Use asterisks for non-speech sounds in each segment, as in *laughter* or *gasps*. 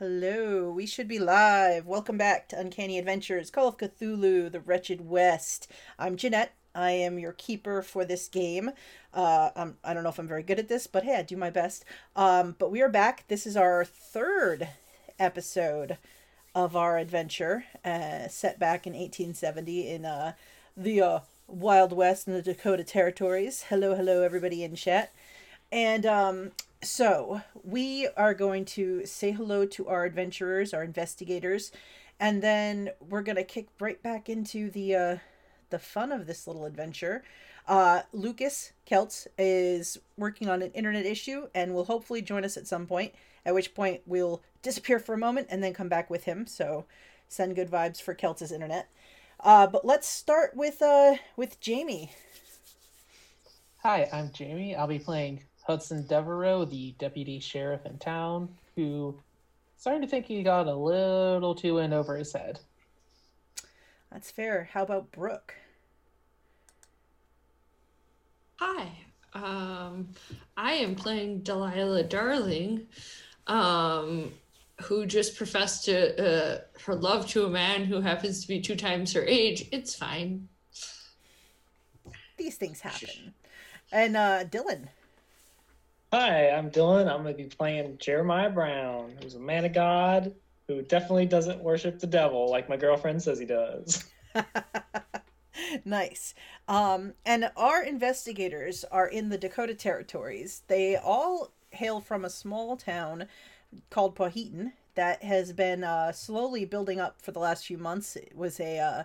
Hello, we should be live. Welcome back to Uncanny Adventures, Call of Cthulhu, The Wretched West. I'm Jeanette. I am your keeper for this game. Uh, I'm, I don't know if I'm very good at this, but hey, I do my best. Um, but we are back. This is our third episode of our adventure, uh, set back in 1870 in uh, the uh, Wild West in the Dakota Territories. Hello, hello, everybody in chat. And um, so we are going to say hello to our adventurers, our investigators, and then we're going to kick right back into the uh, the fun of this little adventure. Uh, Lucas Keltz is working on an internet issue and will hopefully join us at some point, at which point we'll disappear for a moment and then come back with him. So send good vibes for Keltz's internet. Uh, but let's start with uh, with Jamie. Hi, I'm Jamie. I'll be playing Hudson Devereaux, the deputy sheriff in town, who starting to think he got a little too in over his head. That's fair. How about Brooke? Hi, um, I am playing Delilah Darling, um, who just professed to uh, her love to a man who happens to be two times her age. It's fine. These things happen. And uh, Dylan. Hi, I'm Dylan. I'm going to be playing Jeremiah Brown, who's a man of God who definitely doesn't worship the devil like my girlfriend says he does. *laughs* nice. Um, and our investigators are in the Dakota Territories. They all hail from a small town called Powhatan that has been uh, slowly building up for the last few months. It was a uh,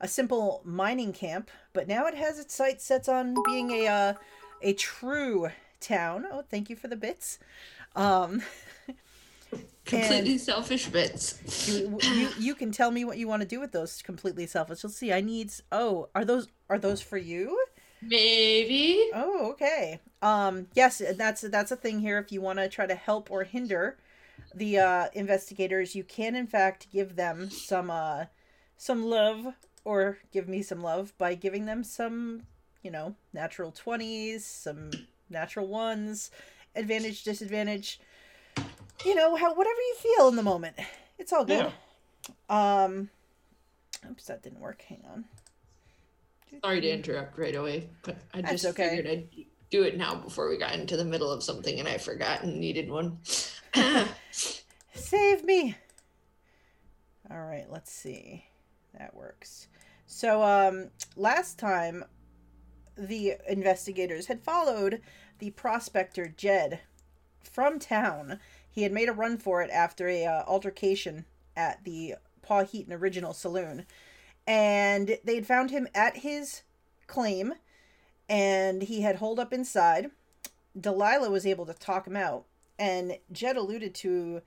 a simple mining camp, but now it has its sights set on being a uh, a true town. Oh, thank you for the bits. Um, *laughs* completely selfish bits. you, you you can tell me what you want to do with those completely selfish. Let's see. I need. Oh, are those are those for you? Maybe. Oh, okay. Um, yes, that's that's a thing here. If you want to try to help or hinder the uh, investigators, you can in fact give them some uh, some love or give me some love by giving them some, you know, natural twenties, some natural ones, advantage, disadvantage. You know, how whatever you feel in the moment. It's all good. Yeah. Um Oops, that didn't work. Hang on. Sorry to interrupt right away, but I just okay. figured I'd do it now before we got into the middle of something and I forgot and needed one. *coughs* Save me. All right, let's see. That works. So, um, last time the investigators had followed the prospector Jed from town. He had made a run for it after a uh, altercation at the Powhatan Original Saloon, and they had found him at his claim, and he had holed up inside. Delilah was able to talk him out, and Jed alluded to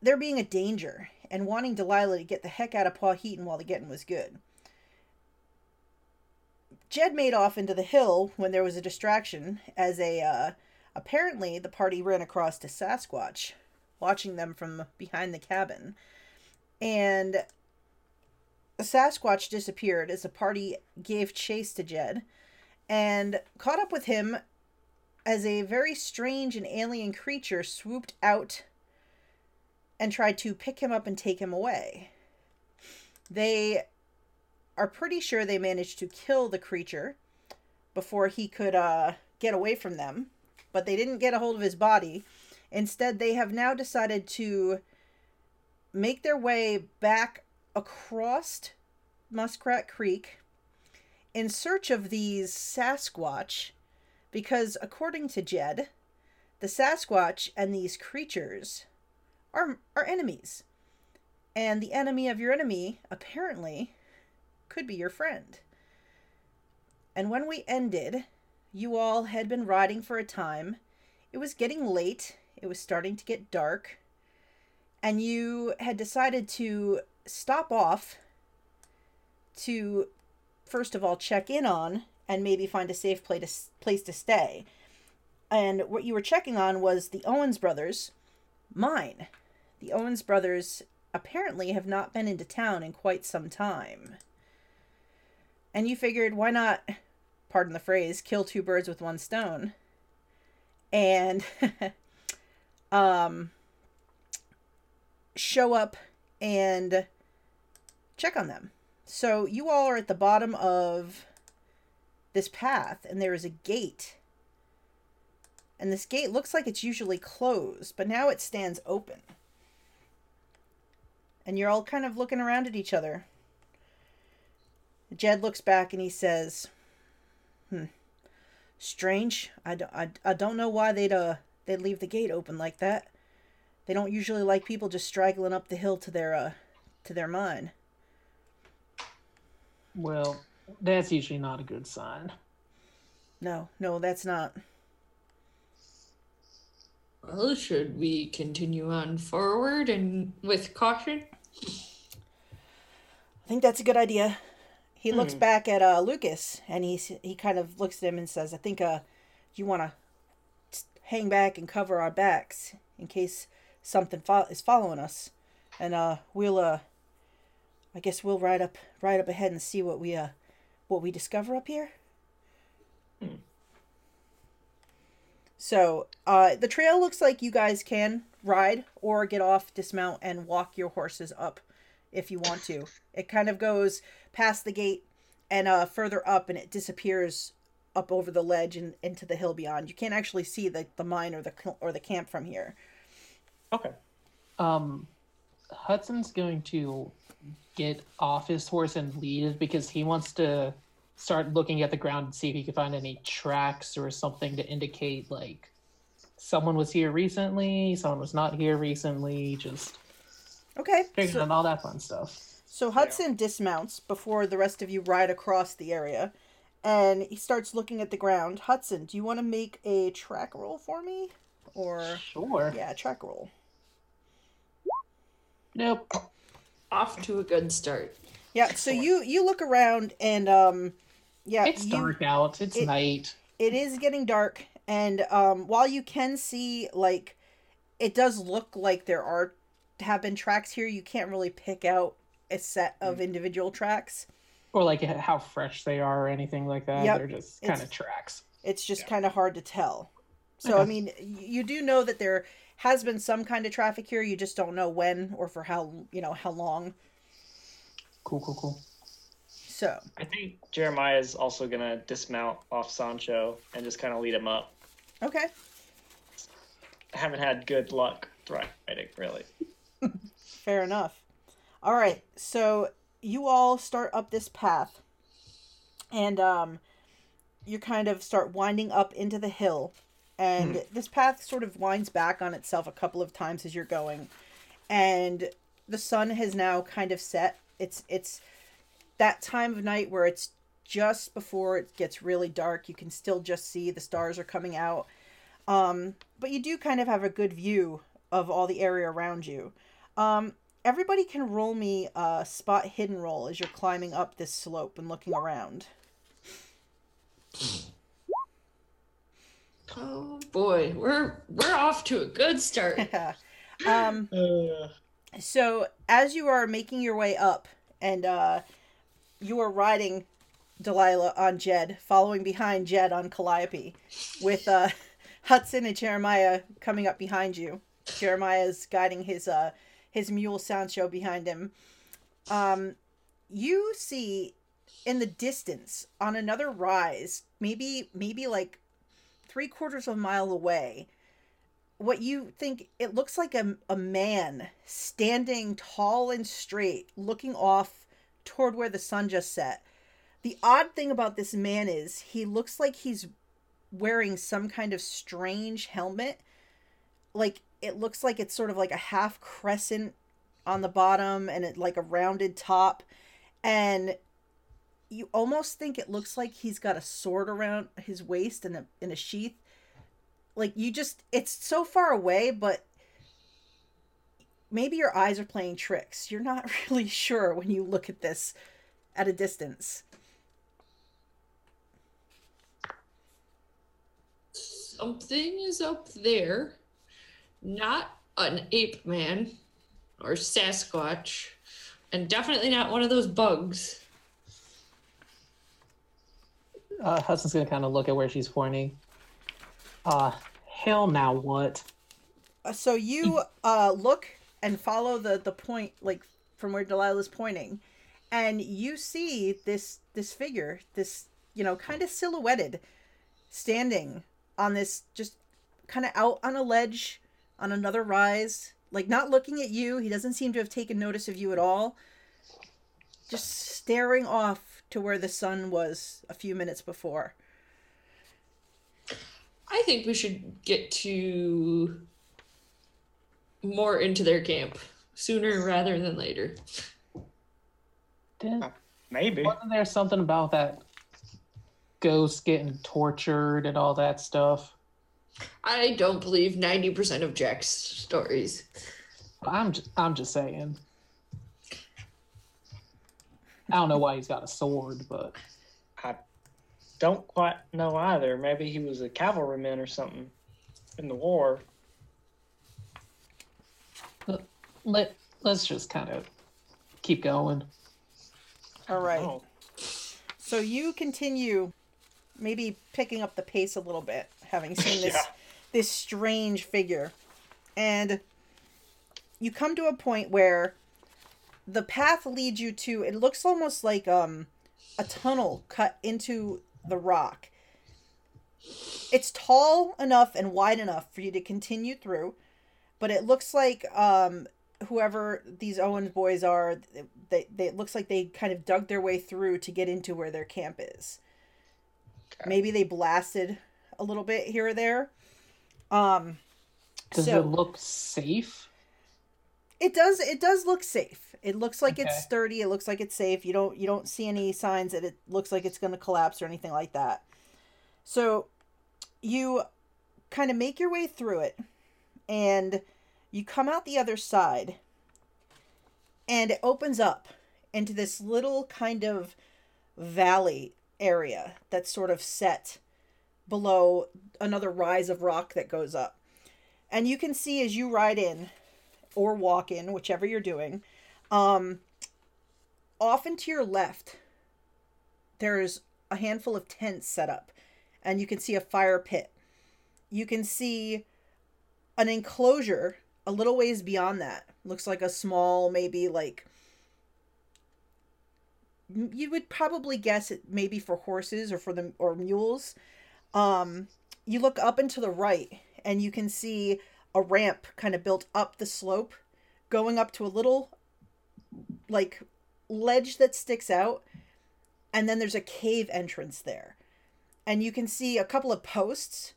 there being a danger and wanting Delilah to get the heck out of Powhatan while the getting was good. Jed made off into the hill when there was a distraction, as a uh, apparently the party ran across to Sasquatch, watching them from behind the cabin, and Sasquatch disappeared as the party gave chase to Jed, and caught up with him as a very strange and alien creature swooped out and tried to pick him up and take him away. They are pretty sure they managed to kill the creature before he could uh, get away from them, but they didn't get a hold of his body. Instead, they have now decided to make their way back across Muskrat Creek in search of these Sasquatch because, according to Jed, the Sasquatch and these creatures are, are enemies. And the enemy of your enemy, apparently, could be your friend. And when we ended, you all had been riding for a time. It was getting late, it was starting to get dark, and you had decided to stop off to, first of all, check in on and maybe find a safe place to, place to stay. And what you were checking on was the Owens brothers, mine. The Owens brothers apparently have not been into town in quite some time. And you figured, why not, pardon the phrase, kill two birds with one stone? And *laughs* um, show up and check on them. So you all are at the bottom of this path, and there is a gate. And this gate looks like it's usually closed, but now it stands open. And you're all kind of looking around at each other. Jed looks back and he says, "Hmm, strange. I, don't- I, I don't know why they'd uh they'd leave the gate open like that. They don't usually like people just straggling up the hill to their uh to their mine. Well, that's usually not a good sign. No, no, that's not. Well, should we continue on forward and with caution? I think that's a good idea. He looks Hmm. back at uh Lucas and he he kind of looks at him and says, "I think uh you want to hang back and cover our backs in case something fo- is following us, and uh we'll uh I guess we'll ride up ride up ahead and see what we uh what we discover up here." Hmm. So, uh, the trail looks like you guys can ride or get off, dismount, and walk your horses up if you want to. It kind of goes past the gate and uh, further up, and it disappears up over the ledge and into the hill beyond. You can't actually see the, the mine or the or the camp from here. Okay. Um, Hudson's going to get off his horse and lead it because he wants to start looking at the ground and see if he can find any tracks or something to indicate like someone was here recently, someone was not here recently, just Okay. figuring So, out all that fun stuff. so Hudson dismounts before the rest of you ride across the area, and he starts looking at the ground. Hudson, do you want to make a track roll for me, or Sure. yeah, track roll? Nope. Off to a good start. Yeah. So you you look around and um, yeah, It's you, dark out. It's it- night. it is getting dark and um while you can see like it does look like there are have been tracks here you can't really pick out a set of mm. individual tracks Or like how fresh they are or anything like that. Yep. They're just kind of tracks. it's just Yeah. kind of hard to tell so i mean you do know that there has been some kind of traffic here you just don't know when or for how you know how long Cool, cool, cool. so I think Jeremiah is also gonna dismount off Sancho and just kind of lead him up. okay I haven't had good luck riding, really. Fair enough. All right, so you all start up this path, and um, you kind of start winding up into the hill, and this path sort of winds back on itself a couple of times as you're going, and the sun has now kind of set. It's it's that time of night where it's just before it gets really dark. You can still just see the stars are coming out, um, but you do kind of have a good view of all the area around you. Um, everybody can roll me a spot hidden roll as you're climbing up this slope and looking around. Oh boy, we're we're off to a good start. *laughs* um, Uh, so as you are making your way up and uh, you are riding Delilah on Jed, following behind Jed on Calliope, with uh, *laughs* Hudson and Jeremiah coming up behind you. Jeremiah's guiding his uh, his mule Sancho behind him. Um, you see in the distance on another rise, maybe maybe like three quarters of a mile away, what you think it looks like a, a man standing tall and straight, looking off toward where the sun just set. The odd thing about this man is he looks like he's wearing some kind of strange helmet. Like it looks like it's sort of like a half crescent on the bottom and it like a rounded top. And you almost think it looks like he's got a sword around his waist and a in a sheath. Like you just it's so far away but maybe your eyes are playing tricks. You're not *laughs* really sure when you look at this at a distance. Something is up there. Not an ape man or Sasquatch. And definitely not one of those bugs. Uh, Hudson's gonna kind of look at where she's pointing. Uh, hell now what? Uh, So you *laughs* uh look and follow the the point like from where Delilah's pointing, and you see this this figure, this you know kind of silhouetted, standing on this just kind of out on a ledge on another rise, like not looking at you. He doesn't seem to have taken notice of you at all. Just staring off to where the sun was a few minutes before. I think we should get to more into their camp sooner rather than later. Did, uh, Maybe. wasn't there something about that ghost getting tortured and all that stuff? I don't believe 90% of Jack's stories. I'm just, I'm just saying. I don't know why he's got a sword, but I don't quite know either. Maybe he was a cavalryman or something in the war. let let's just kind of keep going. All right. Oh, So you continue, maybe picking up the pace a little bit, having *laughs* seen this Yeah. this strange figure, and you come to a point where the path leads you to. It looks almost like um a tunnel cut into the rock. It's tall enough and wide enough for you to continue through, but it looks like um whoever these Owens boys are, they, they it looks like they kind of dug their way through to get into where their camp is. Okay. Maybe they blasted a little bit here or there. Um, Does so it look safe? it does it does look safe. It looks like Okay. it's sturdy. It looks like it's safe. You don't you don't see any signs that it looks like it's going to collapse or anything like that. So you kind of make your way through it and you come out the other side and it opens up into this little kind of valley area that's sort of set below another rise of rock that goes up. And you can see as you ride in or walk in, whichever you're doing, um, off and to your left, there's a handful of tents set up, and you can see a fire pit. You can see an enclosure a little ways beyond that. Looks like a small, maybe like you would probably guess it maybe for horses or for the or mules. Um, you look up and to the right, and you can see a ramp kind of built up the slope, going up to a little like ledge that sticks out, and then there's a cave entrance there. And you can see a couple of posts,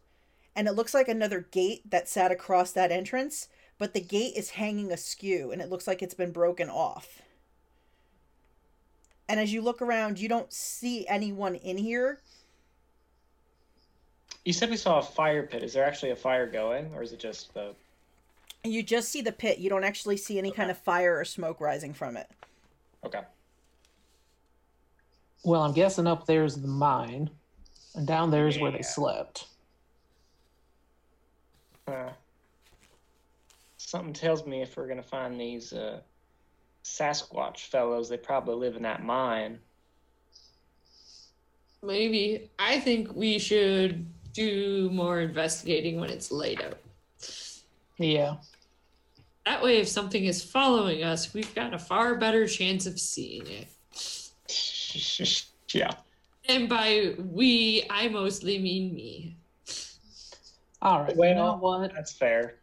and it looks like another gate that sat across that entrance, but the gate is hanging askew and it looks like it's been broken off. And as you look around, you don't see anyone in here. You said we saw a fire pit. Is there actually a fire going, or is it just the? You just see the pit. You don't actually see any kind of fire or smoke rising from it. Okay. Well, I'm guessing up there's the mine, and down there's where they slept. Uh, something tells me if we're gonna find these uh, Sasquatch fellows, they probably live in that mine. Maybe. I think we should do more investigating when it's laid out. Yeah. That way, if something is following us, we've got a far better chance of seeing it. *laughs* yeah. And by we, I mostly mean me. All right. Well- you know what? That's fair.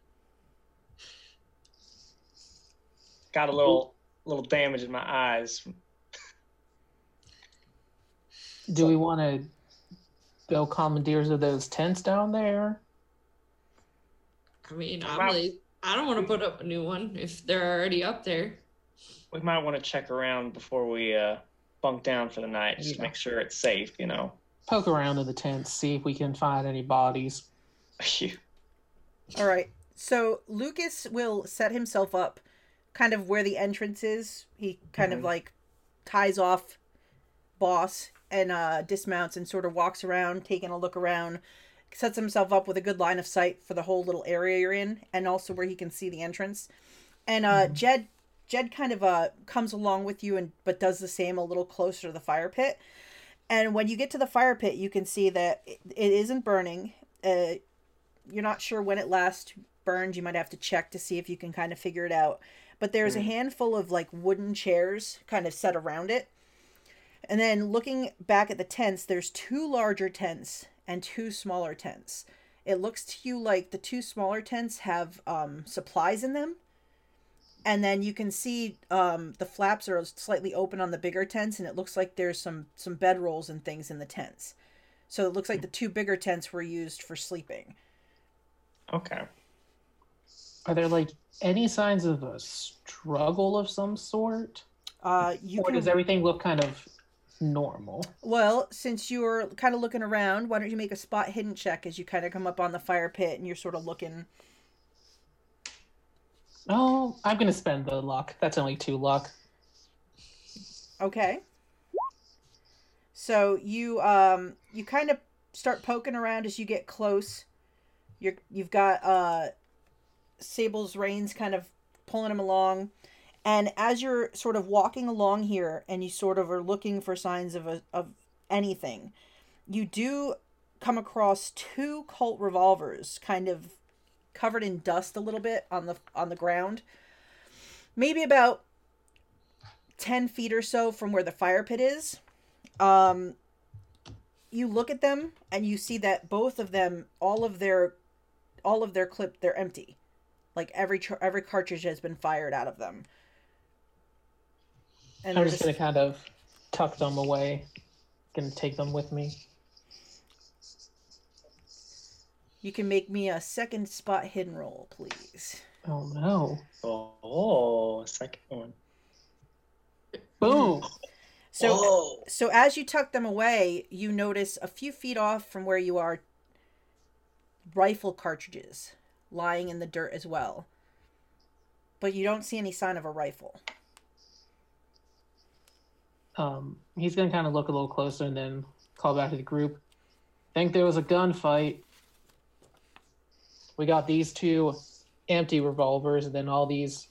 Got a little little damage in my eyes. Do we want to go commandeers of those tents down there? I mean, I'm like, I don't want to put up a new one if they're already up there. We might want to check around before we uh, bunk down for the night, just to Yeah. make sure it's safe. You know. Poke around in the tents, see if we can find any bodies. *laughs* All right. So Lucas will set himself up kind of where the entrance is. He kind of Mhm. like ties off boss and uh dismounts and sort of walks around taking a look around sets himself up with a good line of sight for the whole little area you're in and also where he can see the entrance and uh jed jed kind of uh comes along with you and but does the same a little closer to the fire pit and when you get to the fire pit you can see that it, it isn't burning uh you're not sure when it last burned. You might have to check to see if you can kind of figure it out. But there's a Mm. handful of like wooden chairs kind of set around it. And then looking back at the tents, there's two larger tents and two smaller tents. It looks to you like the two smaller tents have um, supplies in them. And then you can see um, the flaps are slightly open on the bigger tents, and it looks like there's some some bedrolls and things in the tents. So it looks like the two bigger tents were used for sleeping. Okay. Are there like any signs of a struggle of some sort? Uh, you or can does everything look kind of normal? well, since you're kind of looking around, why don't you make a spot hidden check as you kind of come up on the fire pit and you're sort of looking. Oh, I'm gonna spend the luck. That's only two luck. Okay. So you um you kind of start poking around as you get close. You're you've got uh Sable's reins kind of pulling him along. And as you're sort of walking along here and you sort of are looking for signs of a, of anything, you do come across two Colt revolvers kind of covered in dust a little bit on the on the ground. Maybe about 10 feet or so from where the fire pit is. Um, you look at them and you see that both of them, all of their, all of their clip, they're empty. Like every every cartridge has been fired out of them. And I'm they're just gonna kind of tuck them away. Gonna take them with me. you can make me a second spot hidden roll, please. Oh no! Oh, second one. Boom! So oh. So as you tuck them away, you notice a few feet off from where you are rifle cartridges lying in the dirt as well. But you don't see any sign of a rifle. Um, he's gonna kind of look a little closer and then call back to the group. Think there was a gunfight. We got these two empty revolvers and then all these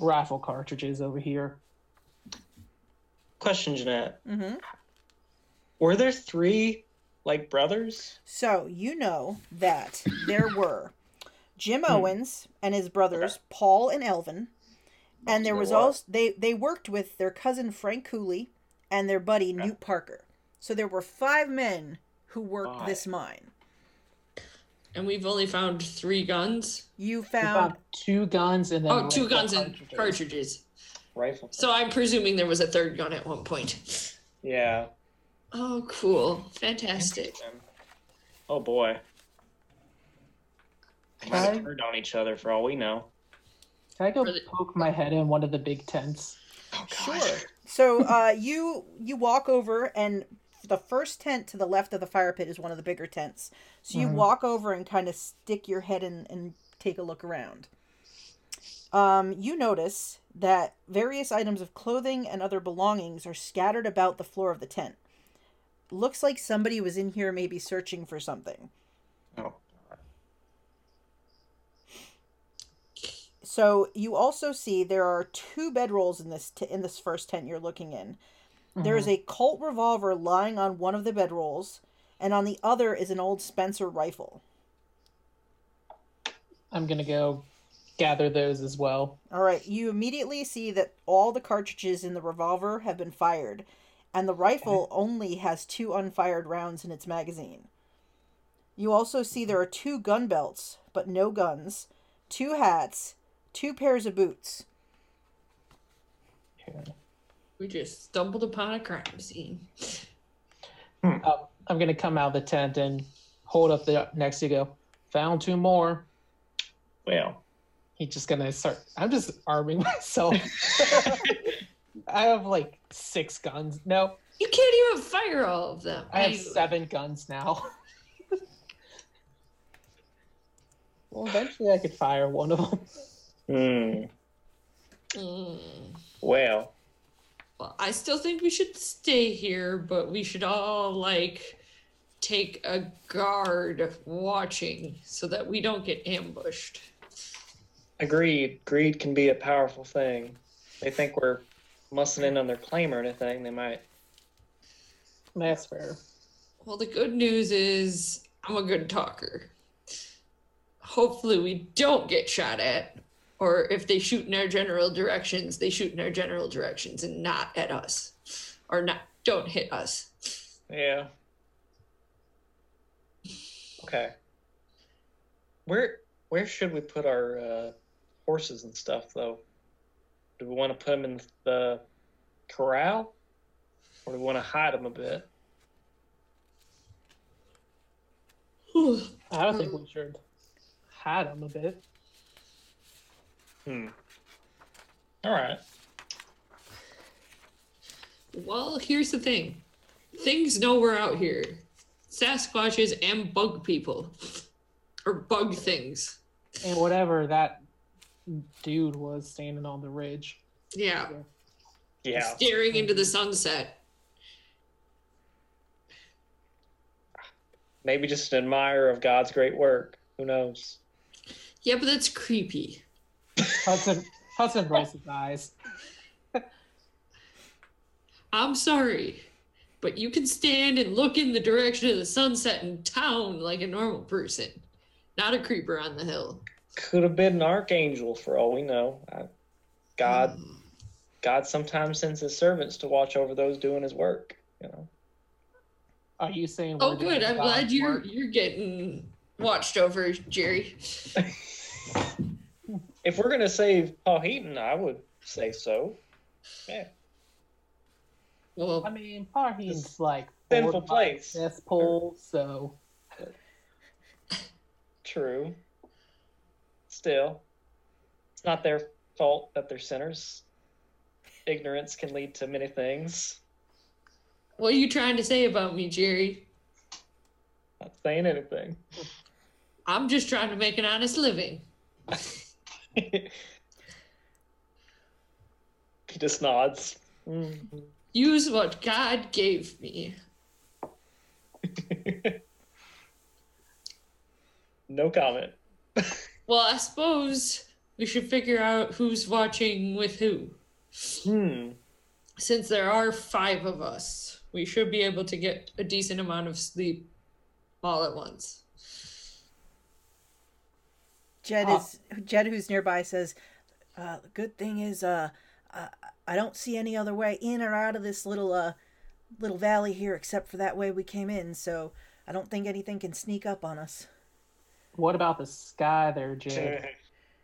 rifle cartridges over here. Question, Jeanette. hmm Were there three like brothers? So you know that there were Jim Hmm. Owens and his brothers Paul and Elvin, and there There was were. also they they worked with their cousin Frank Cooley and their buddy Okay. Newt Parker. So there were five men who worked Five. this mine. And we've only found three guns. You found found two guns and then Oh, two rifle guns and cartridges. cartridges. Rifle. So I'm presuming there was a third gun at one point. yeah. Oh, cool. Fantastic. Oh boy. They might have turned on each other for all we know. Can I go Really- poke my head in one of the big tents? Oh Sure. So uh, *laughs* you you walk over, and the first tent to the left of the fire pit is one of the bigger tents. So you Mhm. walk over and kind of stick your head in and take a look around. Um, you notice that various items of clothing and other belongings are scattered about the floor of the tent. Looks like somebody was in here, maybe searching for something. Oh. So you also see there are two bedrolls in this t- in this first tent you're looking in. There is mm-hmm. a Colt revolver lying on one of the bedrolls, and on the other is an old Spencer rifle. I'm gonna go gather those as well. All right, you immediately see that all the cartridges in the revolver have been fired, and the rifle only has two unfired rounds in its magazine. You also see there are two gun belts, but no guns, two hats, two pairs of boots. Okay. We just stumbled upon a crime scene. Um, I'm gonna come out of the tent and hold up the next to go. Found two more. Well. He's just gonna start. I'm just arming *laughs* myself. *laughs* I have like six guns. No, You can't even fire all of them. I have Anyway. seven guns now. well, eventually I could fire one of them. *laughs* Hmm. Mm. Well. Well, I still think we should stay here, but we should all like take a guard watching so that we don't get ambushed. Agreed. Greed can be a powerful thing. They think we're mussing in on their claim or anything. They might. That's fair. Well, the good news is I'm a good talker. hopefully we don't get shot at. Or if they shoot in our general directions, they shoot in our general directions and not at us. Or not don't hit us. Yeah. Okay. Where where should we put our uh, horses and stuff though? Do we want to put them in the corral, or do we want to hide them a bit? I don't think we should hide them a bit. Hmm. All right. Well, here's the thing. Things know we're out here. Sasquatches and bug people. Or bug things. And whatever that dude was standing on the ridge. Yeah. Yeah. Staring into the sunset. Maybe just an admirer of God's great work. Who knows? Yeah, but that's creepy. Hudson Hudson rolls his eyes. *laughs* I'm sorry, but you can stand and look in the direction of the sunset in town like a normal person, not a creeper on the hill. Could have been an archangel for all we know. I, God, hmm. God sometimes sends his servants to watch over those doing his work. You know. Are you saying? Oh, we're doing good. I'm God's glad you're work? you're getting watched over, Jerry. *laughs* If we're gonna save Powhatan, I would say so. Yeah. Well, I mean, Parheen's like Sinful forward by place. cesspool, so True. Still, it's not their fault that they're sinners. Ignorance can lead to many things. what are you trying to say about me, Jerry? Not saying anything. I'm just trying to make an honest living. *laughs* *laughs* he just nods. Mm. Use what God gave me. *laughs* no comment. *laughs* Well, I suppose we should figure out who's watching with who. Hmm. Since there are five of us, we should be able to get a decent amount of sleep all at once. Jed Ah. is Jed, who's nearby, says, uh, "The good thing is, uh, I, I don't see any other way in or out of this little uh little valley here except for that way we came in. So I don't think anything can sneak up on us." what about the sky there, Jed?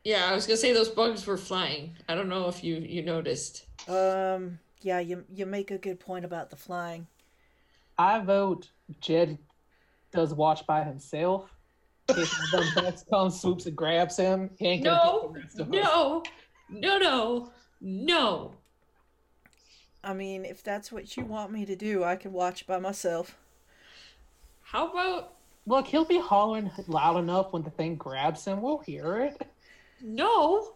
Yeah, I was gonna say those bugs were flying. I don't know if you you noticed. Um, yeah, you you make a good point about the flying. I vote Jed does watch by himself. If the best comes, swoops and grabs him, he ain't gonna No, get the rest of us. no, no, no, no. I mean, if that's what you want me to do, I can watch by myself. How about Look, he'll be hollering loud enough when the thing grabs him. We'll hear it. no?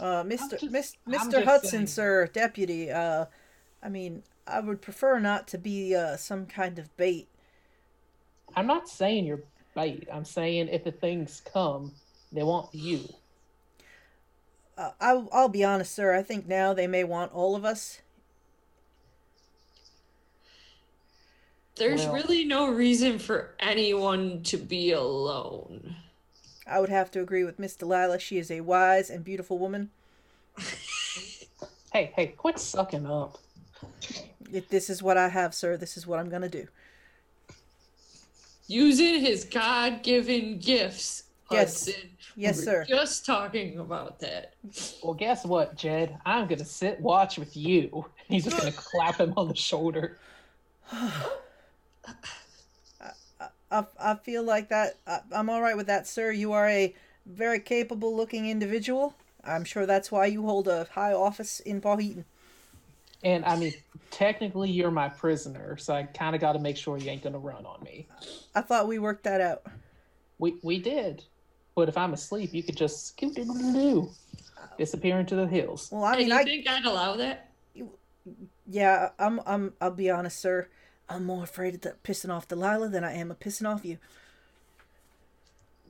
Uh, Mister just- Mis- Mister Hudson, saying. sir, deputy. Uh, I mean, I would prefer not to be uh some kind of bait. I'm not saying you're bait. I'm saying if the things come, they want you. Uh, I'll, I'll be honest, sir. I think now they may want all of us. There's Well- really no reason for anyone to be alone. I would have to agree with Miss Delilah. She is a wise and beautiful woman. *laughs* Hey, hey, quit sucking up. If this is what I have, sir, this is what I'm gonna do. Using his God given gifts. Yes. Hudson. Yes, We sir. Just talking about that. Well, guess what, Jed? I'm gonna sit watch with you. He's just gonna *laughs* clap him on the shoulder. I, I feel like that. I, I'm all right with that, sir. You are a very capable looking individual. I'm sure that's why you hold a high office in Powhatan. And I mean, technically, you're my prisoner, so I kind of got to make sure you ain't gonna run on me. I thought we worked that out. We we did, but if I'm asleep, you could just scoot doo disappear into the hills. Well, I And mean, you I think I'd allow that? yeah, I'm I'm I'll be honest, sir. I'm more afraid of the pissing off Delilah than I am of pissing off you.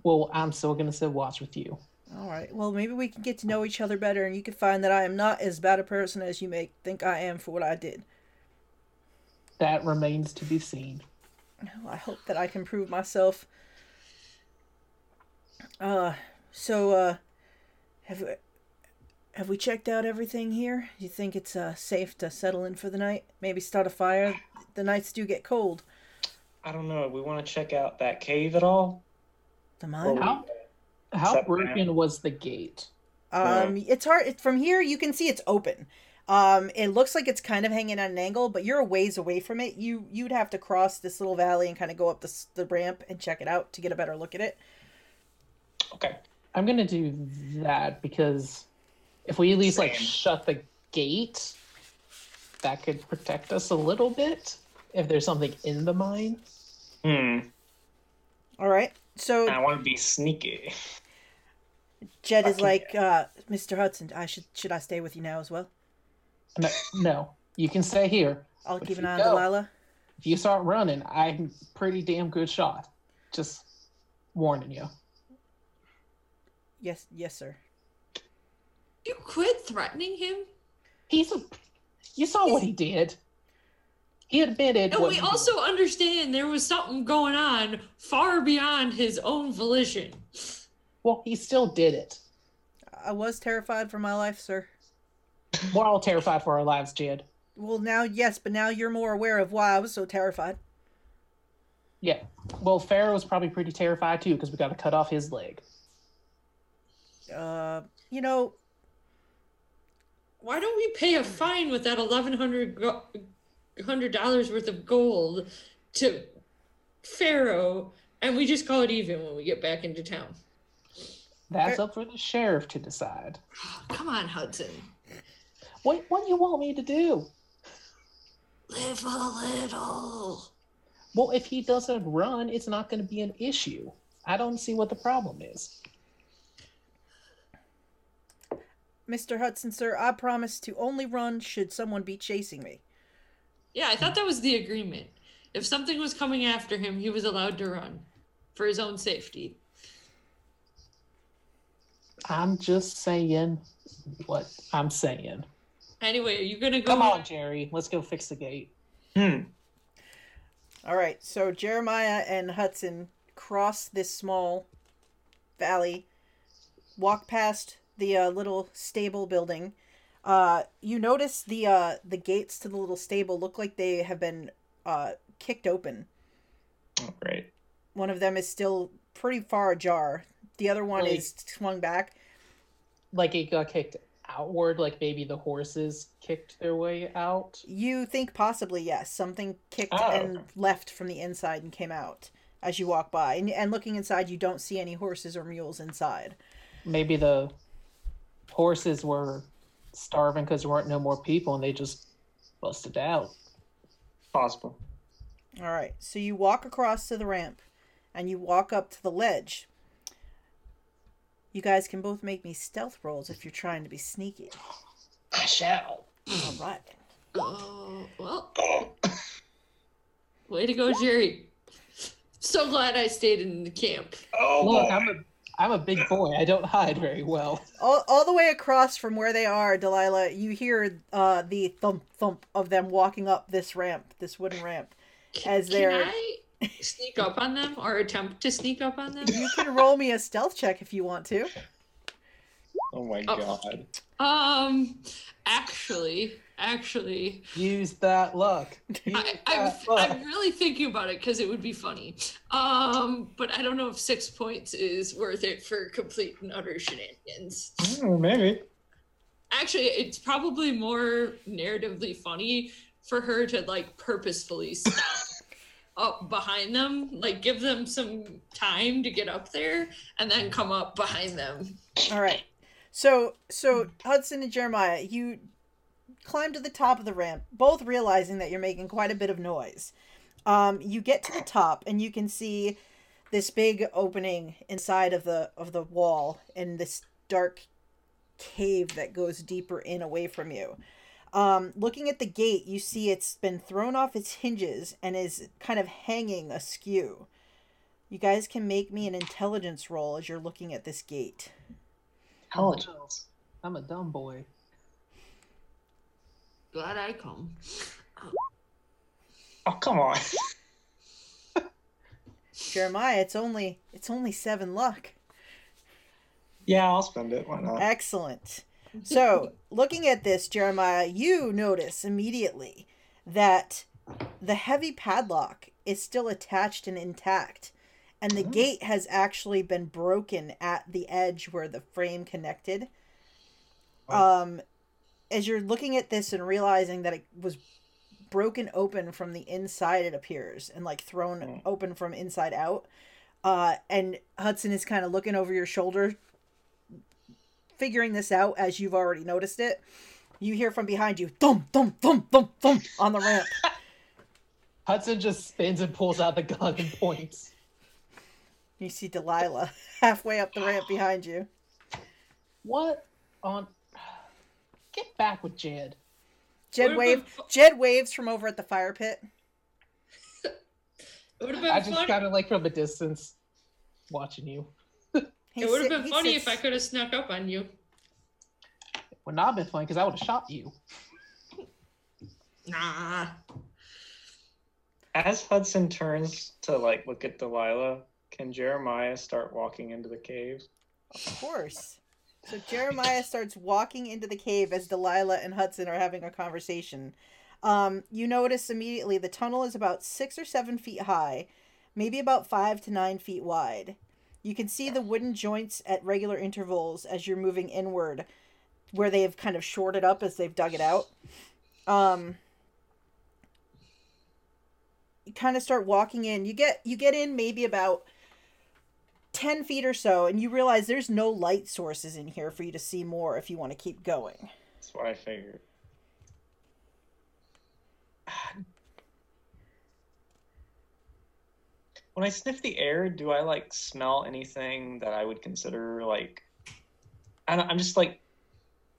Well, I'm still gonna sit watch with you. All right. Well, maybe we can get to know each other better, and you can find that I am not as bad a person as you may think I am for what I did. That remains to be seen. I hope that I can prove myself. Uh, so uh, have we have we checked out everything here? You think it's uh safe to settle in for the night? Maybe start a fire. The nights do get cold. I don't know. We want to check out that cave at all? The Or mine. we- How how broken now. was the gate? Um, it's hard. It, from here, you can see it's open. Um, it looks like it's kind of hanging at an angle, but you're a ways away from it. You you'd have to cross this little valley and kind of go up the the ramp and check it out to get a better look at it. Okay. I'm gonna do that because if we at least like shut the gate, that could protect us a little bit if there's something in the mine. Hmm. All right. So I want to be sneaky. Jed is like, uh, Mr. Hudson, I should should I stay with you now as well? No, no, you can stay here. I'll But keep an you eye on go- Delilah. If you start running, I'm pretty damn good shot. Just warning you. Yes, yes, sir. You quit threatening him? He's a. You saw what he did. He admitted. And what we he did. also understand there was something going on far beyond his own volition. Well, he still did it. I was terrified for my life, sir. We're all terrified for our lives, Jed. Well, now yes, but now you're more aware of why I was so terrified. Yeah. Well, Pharaoh's probably pretty terrified too because we got to cut off his leg. Uh, you know, Why don't we pay a fine with that eleven hundred hundred dollars worth of gold to Pharaoh, and we just call it even when we get back into town? That's up for the sheriff to decide. *gasps* Come on, Hudson. What What do you want me to do? Live a little. Well, if he doesn't run, it's not going to be an issue. I don't see what the problem is. Mr. Hudson, sir, I promise to only run should someone be chasing me. Yeah, I thought that was the agreement. If something was coming after him, he was allowed to run for his own safety. I'm just saying what I'm saying. Anyway, are you gonna go? Come on, Jerry. Let's go fix the gate. Hmm. All right, so Jeremiah and Hudson cross this small valley, walk past the uh, little stable building. Uh, you notice the uh, the gates to the little stable look like they have been uh, kicked open. Oh, great. One of them is still pretty far ajar. The other one Really? is swung back. Like it got kicked outward, like maybe the horses kicked their way out. You think possibly yes, something kicked Oh. and left from the inside and came out as you walk by. And, and looking inside, you don't see any horses or mules inside. Maybe the horses were starving because there weren't no more people and they just busted out. Possible. All right, so you walk across to the ramp and you walk up to the ledge. You guys can both make me stealth rolls if you're trying to be sneaky. I shall. All right. Oh well, way to go, Jerry. So glad I stayed in the camp. Oh, Look, boy. I'm a I'm a big boy. I don't hide very well. All, all the way across from where they are, Delilah, you hear uh, the thump thump of them walking up this ramp, this wooden ramp. As Can they're- I sneak up on them or attempt to sneak up on them? You can roll me a stealth check if you want to. Oh my Oh. god. Um, actually, actually, Use that luck. Use I, I'm, luck. I'm really thinking about it because it would be funny. Um, but I don't know if six points is worth it for complete and utter shenanigans. Oh, maybe. Actually, it's probably more narratively funny for her to like purposefully stop up behind them, like give them some time to get up there, and then come up behind them. All right. So so Hudson and Jeremiah, you climb to the top of the ramp, both realizing that you're making quite a bit of noise. Um, you get to the top and you can see this big opening inside of the of the wall and this dark cave that goes deeper in away from you. Um, looking at the gate, you see it's been thrown off its hinges and is kind of hanging askew. You guys can make me an intelligence roll as you're looking at this gate. Intelligence. I'm a dumb boy. Glad I come. Oh, come on. *laughs* Jeremiah, it's only it's only seven luck. Yeah, I'll spend it. Why not? Excellent. So, looking at this, Jeremiah, you notice immediately that the heavy padlock is still attached and intact, and the Oh. gate has actually been broken at the edge where the frame connected. Oh. Um, as you're looking at this and realizing that it was broken open from the inside, it appears, and like thrown Mm. open from inside out. Uh, and Hudson is kind of looking over your shoulder, figuring this out as you've already noticed it. You hear from behind you, thump, thump, thump, thump, thump on the ramp. *laughs* Hudson just spins and pulls out the gun and points. You see Delilah *laughs* halfway up the ramp behind you. What on? *sighs* Get back with Jed. Jed Would've wave. been fu- Jed waves from over at the fire pit. *laughs* It been I just funny. kind of like from a distance, watching you. He It would have been funny sits- if I could have snuck up on you. It Would not have been funny because I would have shot you. Nah. As Hudson turns to like look at Delilah, can Jeremiah start walking into the cave? Of course. So Jeremiah starts walking into the cave as Delilah and Hudson are having a conversation. Um, you notice immediately the tunnel is about six or seven feet high, maybe about five to nine feet wide. You can see the wooden joints at regular intervals as you're moving inward, where they have kind of shorted up as they've dug it out. Um, you kind of start walking in. You get you get in maybe about 10 feet or so and you realize there's no light sources in here for you to see more if you want to keep going That's what I figured. When I sniff the air, do I like smell anything that I would consider like? I don't, I'm just like,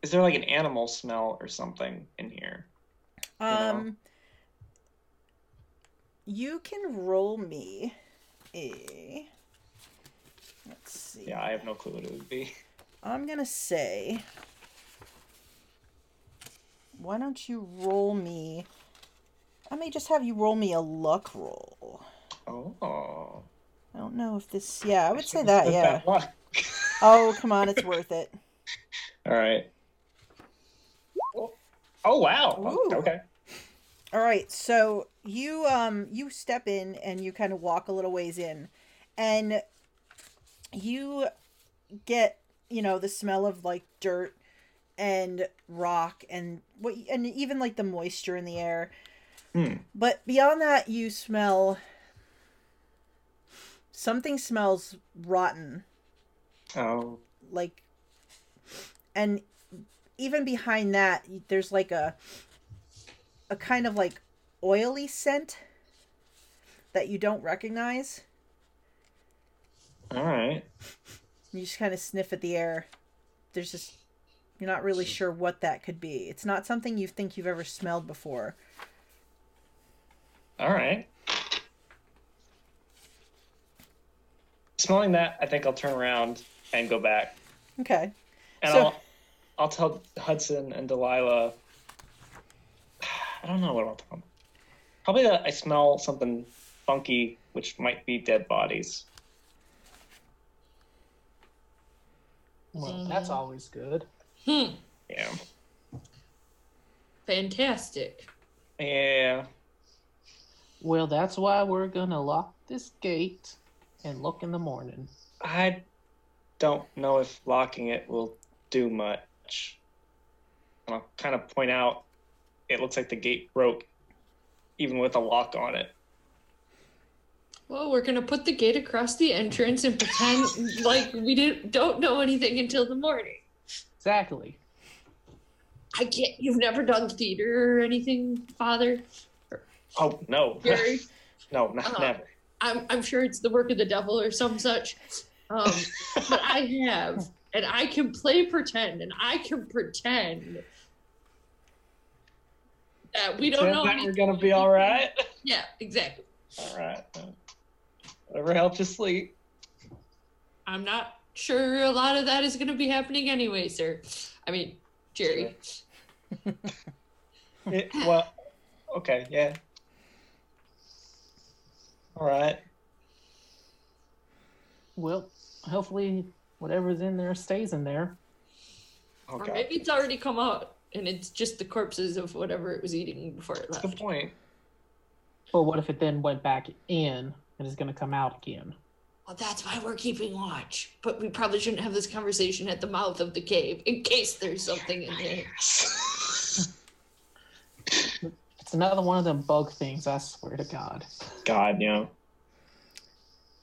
is there like an animal smell or something in here? know? um you can roll me a let's see Yeah, I have no clue what it would be. i'm gonna say why don't you roll me i may just have you roll me a luck roll Oh, i don't know if this yeah i would say that yeah luck. *laughs* oh come on it's worth it All right. Oh, oh wow. Ooh. Okay. All right, so you um you step in and you kind of walk a little ways in, and you get you know the smell of like dirt and rock and what and even like the moisture in the air. Hmm. But beyond that, you smell something smells rotten, Oh. like, and even behind that, there's like a a kind of like oily scent that you don't recognize. All right. You just kind of sniff at the air. There's just you're not really sure what that could be. It's not something you think you've ever smelled before. All right. Smelling that, I think I'll turn around and go back, Okay. and So- I'll I'll tell Hudson and Delilah. *sighs* I don't know what I'll tell them. Probably that I smell something funky, which might be dead bodies. Well, that's Mhm. always good. Hmm. Yeah. Fantastic. Yeah. Well, that's why we're gonna lock this gate and look in the morning. I don't know if locking it will do much. And I'll kind of point out it looks like the gate broke, even with a lock on it. Well, we're gonna put the gate across the entrance and pretend *laughs* like we didn't don't know anything until the morning. Exactly. I can't. You've never done theater or anything, Father? Oh no, Jerry? *laughs* no, not Uh-huh. never. I'm I'm sure it's the work of the devil or some such. Um, but I have, and I can play pretend, and I can pretend that we don't know that anything. we're gonna be all right. Yeah, exactly. All right. Whatever helps you sleep. I'm not sure a lot of that is going to be happening anyway, sir. I mean, Jerry. *laughs* It, well, okay, yeah. All right. Well, hopefully whatever's in there stays in there. Oh, Or maybe it's already come out and it's just the corpses of whatever it was eating before it That's a good point. But what if it then went back in and is going to come out again? Well, that's why we're keeping watch. But we probably shouldn't have this conversation at the mouth of the cave in case there's something in there. *laughs* It's another one of them bug things. I swear to God. God, you know.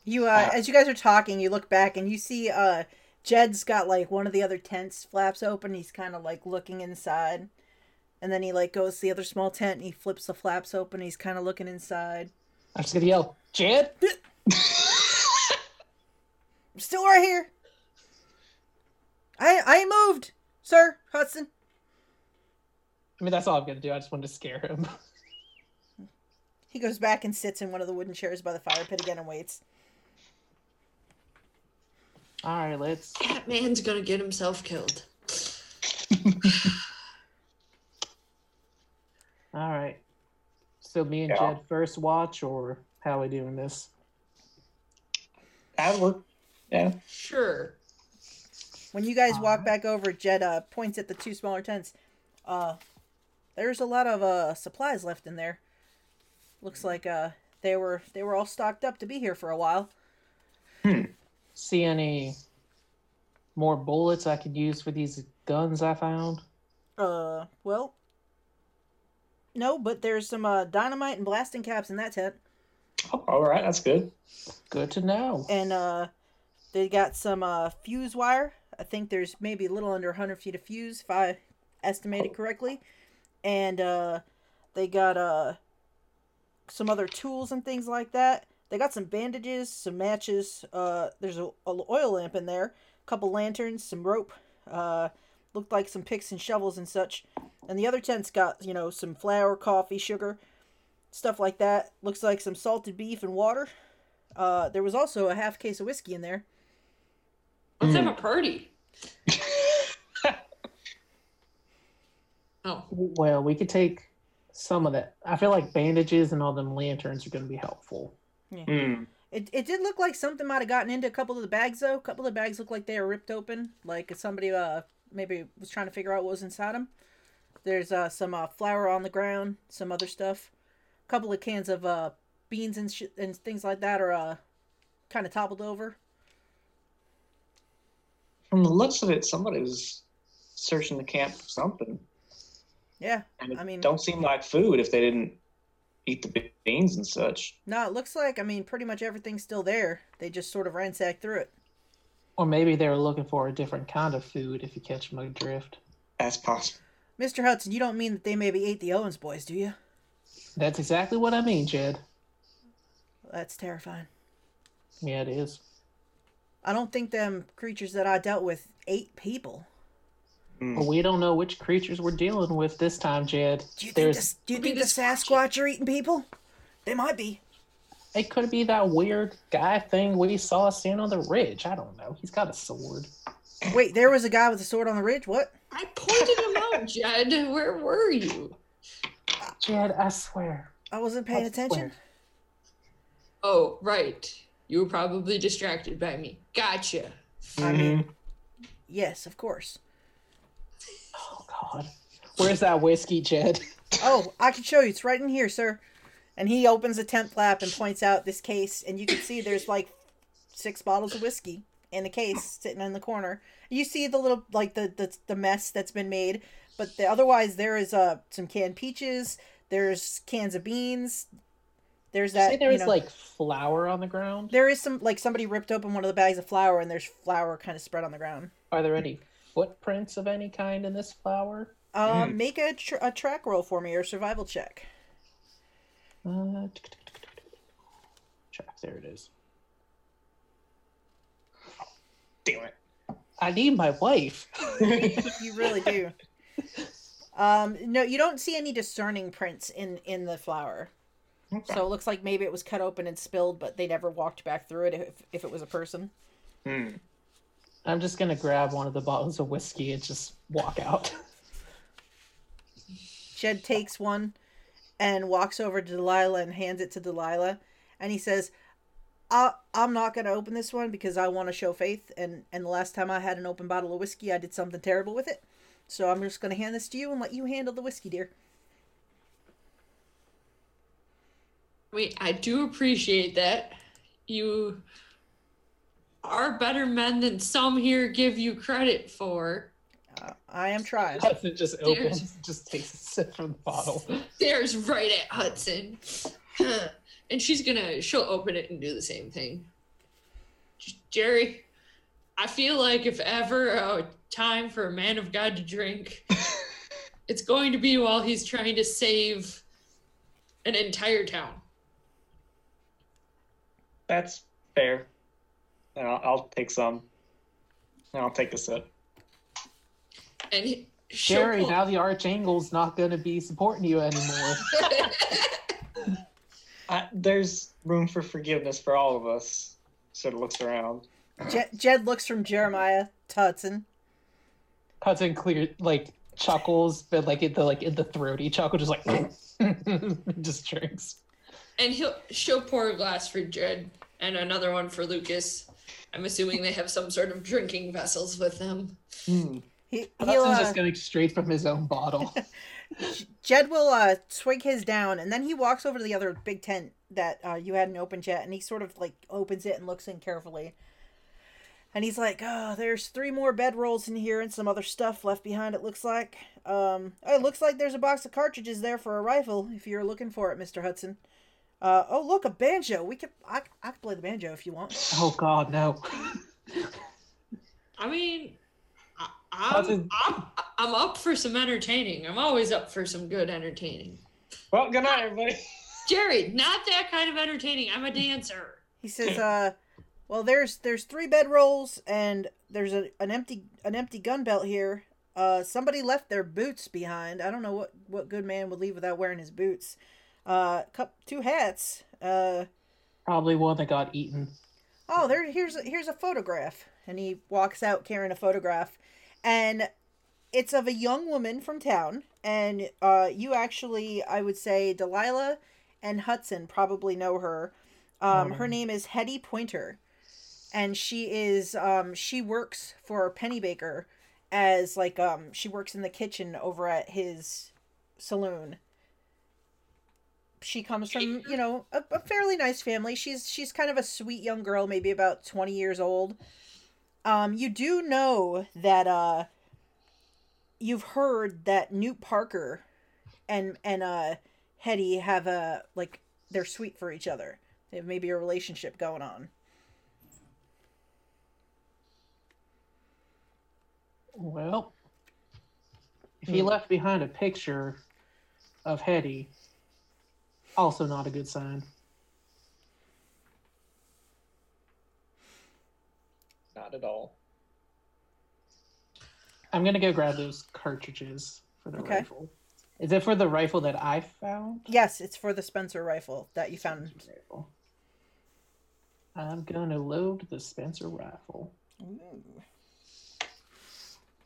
You uh, Uh, as you guys are talking, you look back and you see uh Jed's got like one of the other tents flaps open. He's kind of like looking inside. And then he like goes to the other small tent and he flips the flaps open. He's kind of looking inside. I'm just gonna yell, Jed. I'm *laughs* still right here. I I ain't moved, sir Hudson. I mean, that's all I'm gonna do. I just wanted to scare him. *laughs* He goes back and sits in one of the wooden chairs by the fire pit again and waits. All right, let's. That man's gonna get himself killed. *laughs* All right. So me and Yeah. Jed first watch, or how are we doing this? That work. Yeah. Sure. When you guys walk Alright. back over, Jed uh, points at the two smaller tents. Uh, there's a lot of uh supplies left in there. Looks like uh they were they were all stocked up to be here for a while. See any more bullets I could use for these guns I found? Uh, well, no, but there's some uh dynamite and blasting caps in that tent, Oh, all right, that's good. Good to know. and uh, they got some uh fuse wire. I think there's maybe a little under 100 feet of fuse, if I estimated correctly, and uh, they got uh some other tools and things like that. They got some bandages, some matches. Uh, there's a, a oil lamp in there, a couple lanterns, some rope. Uh, looked like some picks and shovels and such. And the other tent's got you know some flour, coffee, sugar, stuff like that. Looks like some salted beef and water. Uh, there was also a half case of whiskey in there. Let's Hmm. have a party. *laughs* Oh, Well, we could take some of that. I feel like bandages and all them lanterns are going to be helpful. Hmm. It, it did look like something might have gotten into a couple of the bags though. A couple of the bags looked like they were ripped open, like somebody uh maybe was trying to figure out what was inside them. There's uh some uh, flour on the ground, some other stuff. A couple of cans of uh beans and sh- and things like that are uh kind of toppled over. From the looks of it, somebody was searching the camp for something. Yeah, And it I mean- don't seem like food if they didn't eat the beans and such. no, it looks like I mean pretty much everything's still there. They just sort of ransacked through it. Or maybe they were looking for a different kind of food if you catch my drift. That's possible. Mr. Hudson, you don't mean that they maybe ate the Owens boys, do you? That's exactly what I mean, Jed. That's terrifying. Yeah, it is. I don't think them creatures that I dealt with ate people. But we don't know which creatures we're dealing with this time, Jed. Do you think There's this, do you think the the Sasquatch are eating people? They might be. it could be that weird guy thing we saw standing on the ridge. I don't know. He's got a sword. Wait, there was a guy with a sword on the ridge. What? I pointed him out, Jed. Where were you? Jed, I swear. I wasn't paying I attention. swear. Oh, right. You were probably distracted by me. Gotcha. I mean, Mhm. yes, of course. God. Where's that whiskey, Jed? *laughs* Oh, I can show you. It's right in here, sir. And he opens a tent flap and points out this case, and you can see there's like six bottles of whiskey in a case sitting in the corner. You see the little like the the, the mess that's been made, but the, otherwise there is uh some canned peaches. There's cans of beans. There's Did you that. say there you know- like flour on the ground? There is some like somebody ripped open one of the bags of flour and there's flour kind of spread on the ground. Are there any footprints of any kind in this flour? Um, Mm. make a, tr- a track roll for me or survival check. Uh, track. There it is. Damn it. I need my wife. *laughs* You really do. Um, no, you don't see any discerning prints in in the flour. Okay. So it looks like maybe it was cut open and spilled, but they never walked back through it if, if it was a person. Hmm. I'm just gonna grab one of the bottles of whiskey and just walk out. Jed takes one and walks over to Delilah and hands it to Delilah, and he says, I, I'm not going to open this one because I want to show faith. And, and the last time I had an open bottle of whiskey, I did something terrible with it. So I'm just going to hand this to you and let you handle the whiskey, dear. I mean, I do appreciate that. You are better men than some here give you credit for. Uh, I am trying. Hudson just There's- opens, just takes a sip from the bottle. *laughs* Stares right at Hudson. *laughs* and she's gonna, she'll open it and do the same thing. Jerry, I feel like if ever a time for a man of God to drink, *laughs* it's going to be while he's trying to save an entire town. That's fair. And I'll, I'll take some. And I'll take a sip. And he- she'll pull- now the Archangel's not going to be supporting you anymore. *laughs* I, there's room for forgiveness for all of us. Sort of looks around. Jed, Jed looks from Jeremiah to Hudson. Hudson clear like chuckles, but like in the like in the throaty chuckle, just like *laughs* just drinks. and he'll she'll pour a glass for Jed and another one for Lucas. I'm assuming they have some sort of drinking vessels with them. Hmm. He, he'll, Hudson's uh, just going straight from his own bottle. *laughs* Jed will uh, swig his down, and then he walks over to the other big tent that uh, you hadn't opened yet, and he sort of like opens it and looks in carefully. And he's like, "Oh, there's three more bedrolls in here and some other stuff left behind. It looks like. Um, oh, it looks like there's a box of cartridges there for a rifle if you're looking for it, Mister Hudson. Uh, oh, look, a banjo. We could, I, I could play the banjo if you want. oh God, no! I mean, I, I'm, Hudson- I'm I'm up for some entertaining. I'm always up for some good entertaining. Well, good night, everybody. Jerry, not that kind of entertaining. I'm a dancer. He says, uh, well, there's there's three bedrolls and there's a, an empty an empty gun belt here. Uh, somebody left their boots behind. I don't know what what good man would leave without wearing his boots. Uh, cup two hats. Uh, Probably one that got eaten. oh, there here's a, here's a photograph, and he walks out carrying a photograph, and it's of a young woman from town, and uh, you actually, I would say, Delilah and Hudson probably know her. Um, her Mm. name is Hetty Pointer, and she is um, she works for penny baker as like um, she works in the kitchen over at his saloon. She comes from you know a, a fairly nice family. She's she's kind of a sweet young girl, maybe about twenty years old. Um, you do know that uh, you've heard that Newt Parker and and uh Hetty have a like they're sweet for each other. They have maybe a relationship going on. Well, if he Hmm. left behind a picture of Hetty, also not a good sign. Not at all. I'm gonna go grab those cartridges for the Okay. rifle. Is it for the rifle that I found? Yes, it's for the Spencer rifle that you found. Rifle. I'm gonna load the Spencer rifle.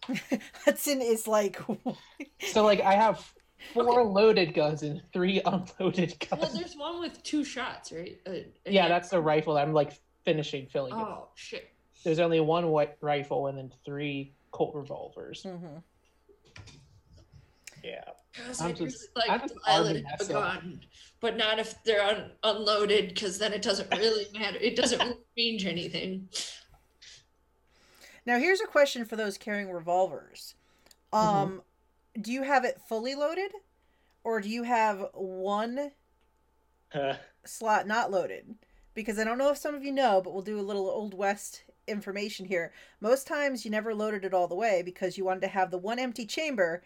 *laughs* Hudson is like, *laughs* So like I have four loaded guns and three unloaded guns. Well, guns. there's one with two shots, right? Uh, yeah, that's the rifle that I'm like finishing filling it. Oh shit. There's only one white rifle and then three Colt revolvers. Mhm. Yeah. Because I'm really just- like I'm just Delilah arming to have a gun, but not if they're un- unloaded, because then it doesn't really matter. It doesn't really change anything. Now here's a question for those carrying revolvers. Um, do you have it fully loaded, or do you have one Uh, slot not loaded? Because I don't know if some of you know, but we'll do a little old west information here. Most times you never loaded it all the way because you wanted to have the one empty chamber.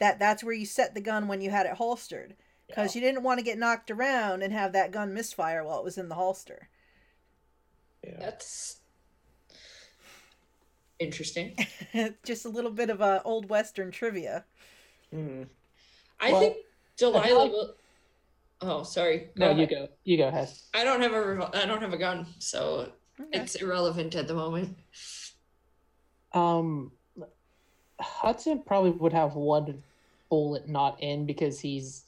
That that's where you set the gun when you had it holstered. Because you didn't want to get knocked around and have that gun misfire while it was in the holster. yeah. That's interesting. *laughs* Just a little bit of a old western trivia. Hmm. I Well, think Delilah like- will. Oh, sorry. No, Go you go. You go ahead. I don't have a. revol- I don't have a gun, so Okay. it's irrelevant at the moment. Um, Hudson probably would have one bullet not in because he's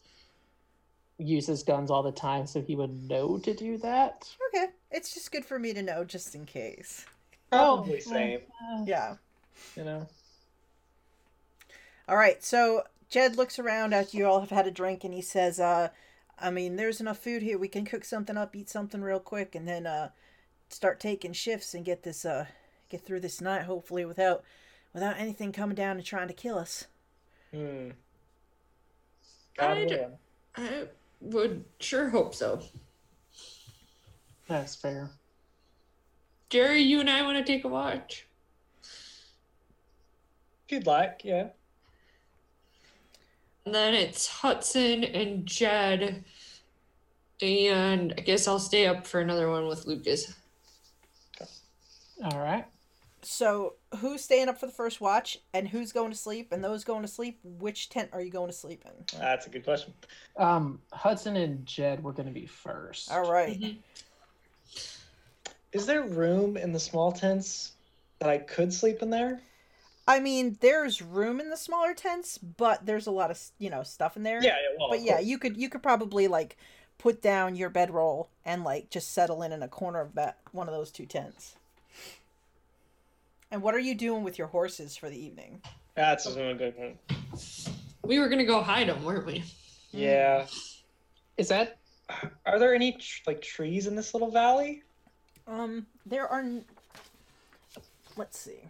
uses guns all the time, so he would know to do that. Okay, it's just good for me to know, just in case. Probably Oh, same. Uh, Yeah. You know. All right, so Jed looks around after you all have had a drink, and he says, "Uh, I mean, there's enough food here. We can cook something up, eat something real quick, and then uh, start taking shifts and get this uh, get through this night, hopefully without without anything coming down and trying to kill us." Hmm. I'd- I would sure hope so. That's fair. Jerry, you and I want to take a watch. If you'd like, yeah. And then it's Hudson and Jed. And I guess I'll stay up for another one with Lucas. All right. So, who's staying up for the first watch, and who's going to sleep? And those going to sleep, which tent are you going to sleep in? That's a good question. Um, Hudson and Jed were going to be first. All right. Mhm. Is there room in the small tents that I could sleep in there? I mean, there's room in the smaller tents, but there's a lot of you know stuff in there. Yeah, yeah. Well, but yeah, course. you could you could probably like put down your bedroll and like just settle in in a corner of that one of those two tents. And what are you doing with your horses for the evening? that's a good one. We were going to go hide them, weren't we? Yeah. Is that Are there any tr- like trees in this little valley? Um, there are. Let's see.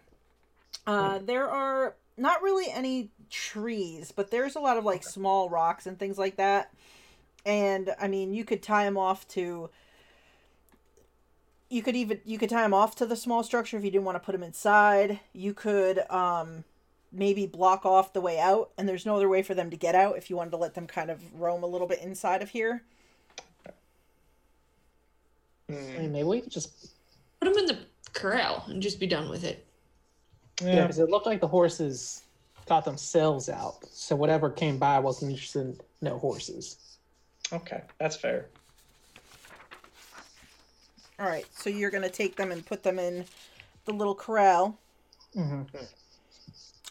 Uh, there are not really any trees, but there's a lot of like small rocks and things like that. And I mean, you could tie them off to. You could even you could tie them off to the small structure if you didn't want to put them inside. You could um maybe block off the way out, and there's no other way for them to get out if you wanted to let them kind of roam a little bit inside of here. I Hmm. mean, maybe we could just Put them in the corral and just be done with it. yeah, Yeah. because it looked like the horses got themselves out. So whatever came by wasn't interested in no horses. Okay, that's fair. All right, so you're gonna take them and put them in the little corral. hmm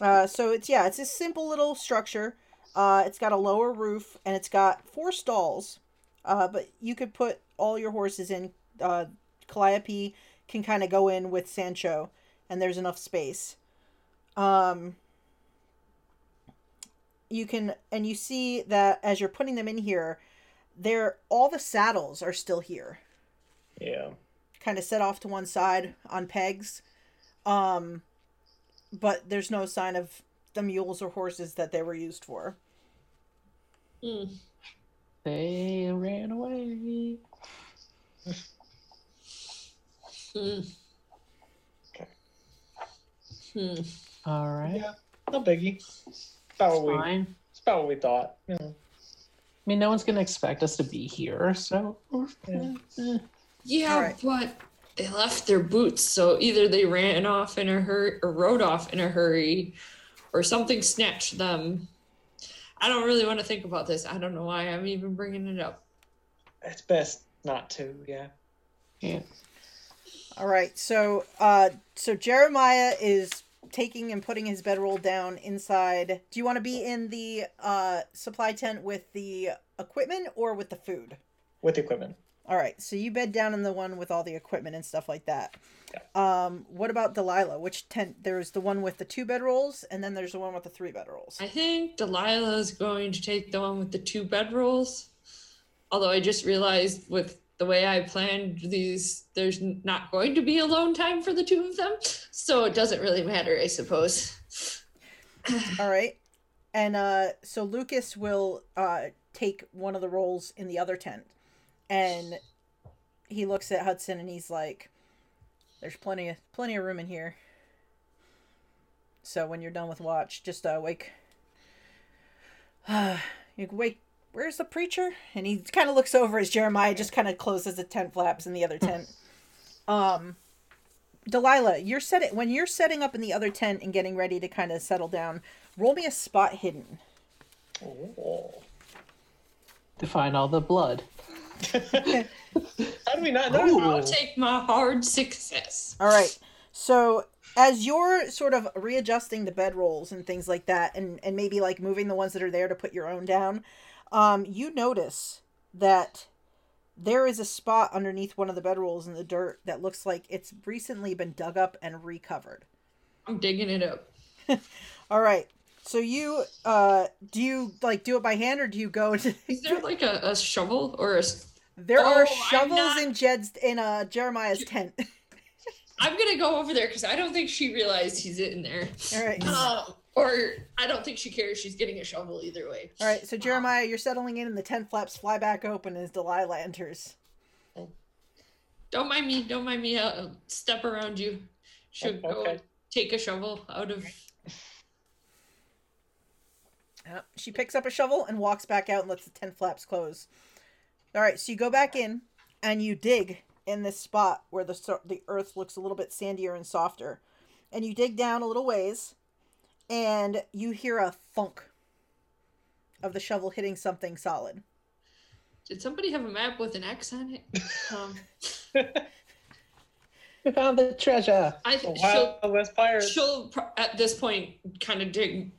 Uh, so it's yeah, it's a simple little structure. Uh, it's got a lower roof and it's got four stalls. Uh, but you could put all your horses in. Uh, Calliope can kind of go in with Sancho, and there's enough space. Um, you can and you see that as you're putting them in here, they're all the saddles are still here Yeah. kind of set off to one side on pegs. Um, but there's no sign of the mules or horses that they were used for. Hmm. They ran away. *laughs* Hmm. Okay. Hmm. All right. Yeah. No biggie. It's about what we. Fine. It's about what we thought. You know. I mean, no one's going to expect us to be here, so. Yeah. eh. Yeah, Alright. but they left their boots, so either they ran off in a hurry or rode off in a hurry, or something snatched them. I don't really want to think about this. I don't know why I'm even bringing it up. It's best not to. Yeah. Yeah. All right, so uh, so Jeremiah is taking and putting his bedroll down inside. Do you want to be in the uh, supply tent with the equipment or with the food? With the equipment. All right, so you bed down in the one with all the equipment and stuff like that. Um, what about Delilah? Which tent? There's the one with the two bedrolls, and then there's the one with the three bedrolls. I think Delilah is going to take the one with the two bedrolls. Although I just realized with the way I planned these, there's not going to be alone time for the two of them. So it doesn't really matter, I suppose. *sighs* All right. And uh so Lucas will uh take one of the roles in the other tent. And he looks at Hudson and he's like there's plenty of plenty of room in here. So when you're done with watch, just uh wake *sighs* you wake where's the preacher? And he kind of looks over as Jeremiah just kind of closes the tent flaps in the other tent. *laughs* um Delilah, you're setting when you're setting up in the other tent and getting ready to kind of settle down. Roll me a spot hidden. Oh. To find all the blood. *laughs* How do we not know? Ooh. I'll take my hard success. All right. So as you're sort of readjusting the bedrolls and things like that, and and maybe like moving the ones that are there to put your own down, um, you notice that there is a spot underneath one of the bedrolls in the dirt that looks like it's recently been dug up and recovered. I'm digging it up. *laughs* All right. So you uh do you like do it by hand or do you go into Is there like a, a shovel or a There Oh, are shovels not- in Jed's in uh Jeremiah's tent. *laughs* I'm gonna go over there because I don't think she realized he's in there. All right. Um, or I don't think she cares. She's getting a shovel either way. All right, so Jeremiah, you're settling in and the tent flaps fly back open as Delilah enters. Don't mind me. Don't mind me. I'll step around you. Should Oh, go okay. take a shovel out of. Yep. She picks up a shovel and walks back out and lets the tent flaps close. All right, so you go back in and you dig in this spot where the so- the earth looks a little bit sandier and softer. And you dig down a little ways and you hear a thunk of the shovel hitting something solid. Did somebody have a map with an X on it? *laughs* Um, We found the treasure. I The think she'll, West Pirates. she'll pro- at this point kind of dig,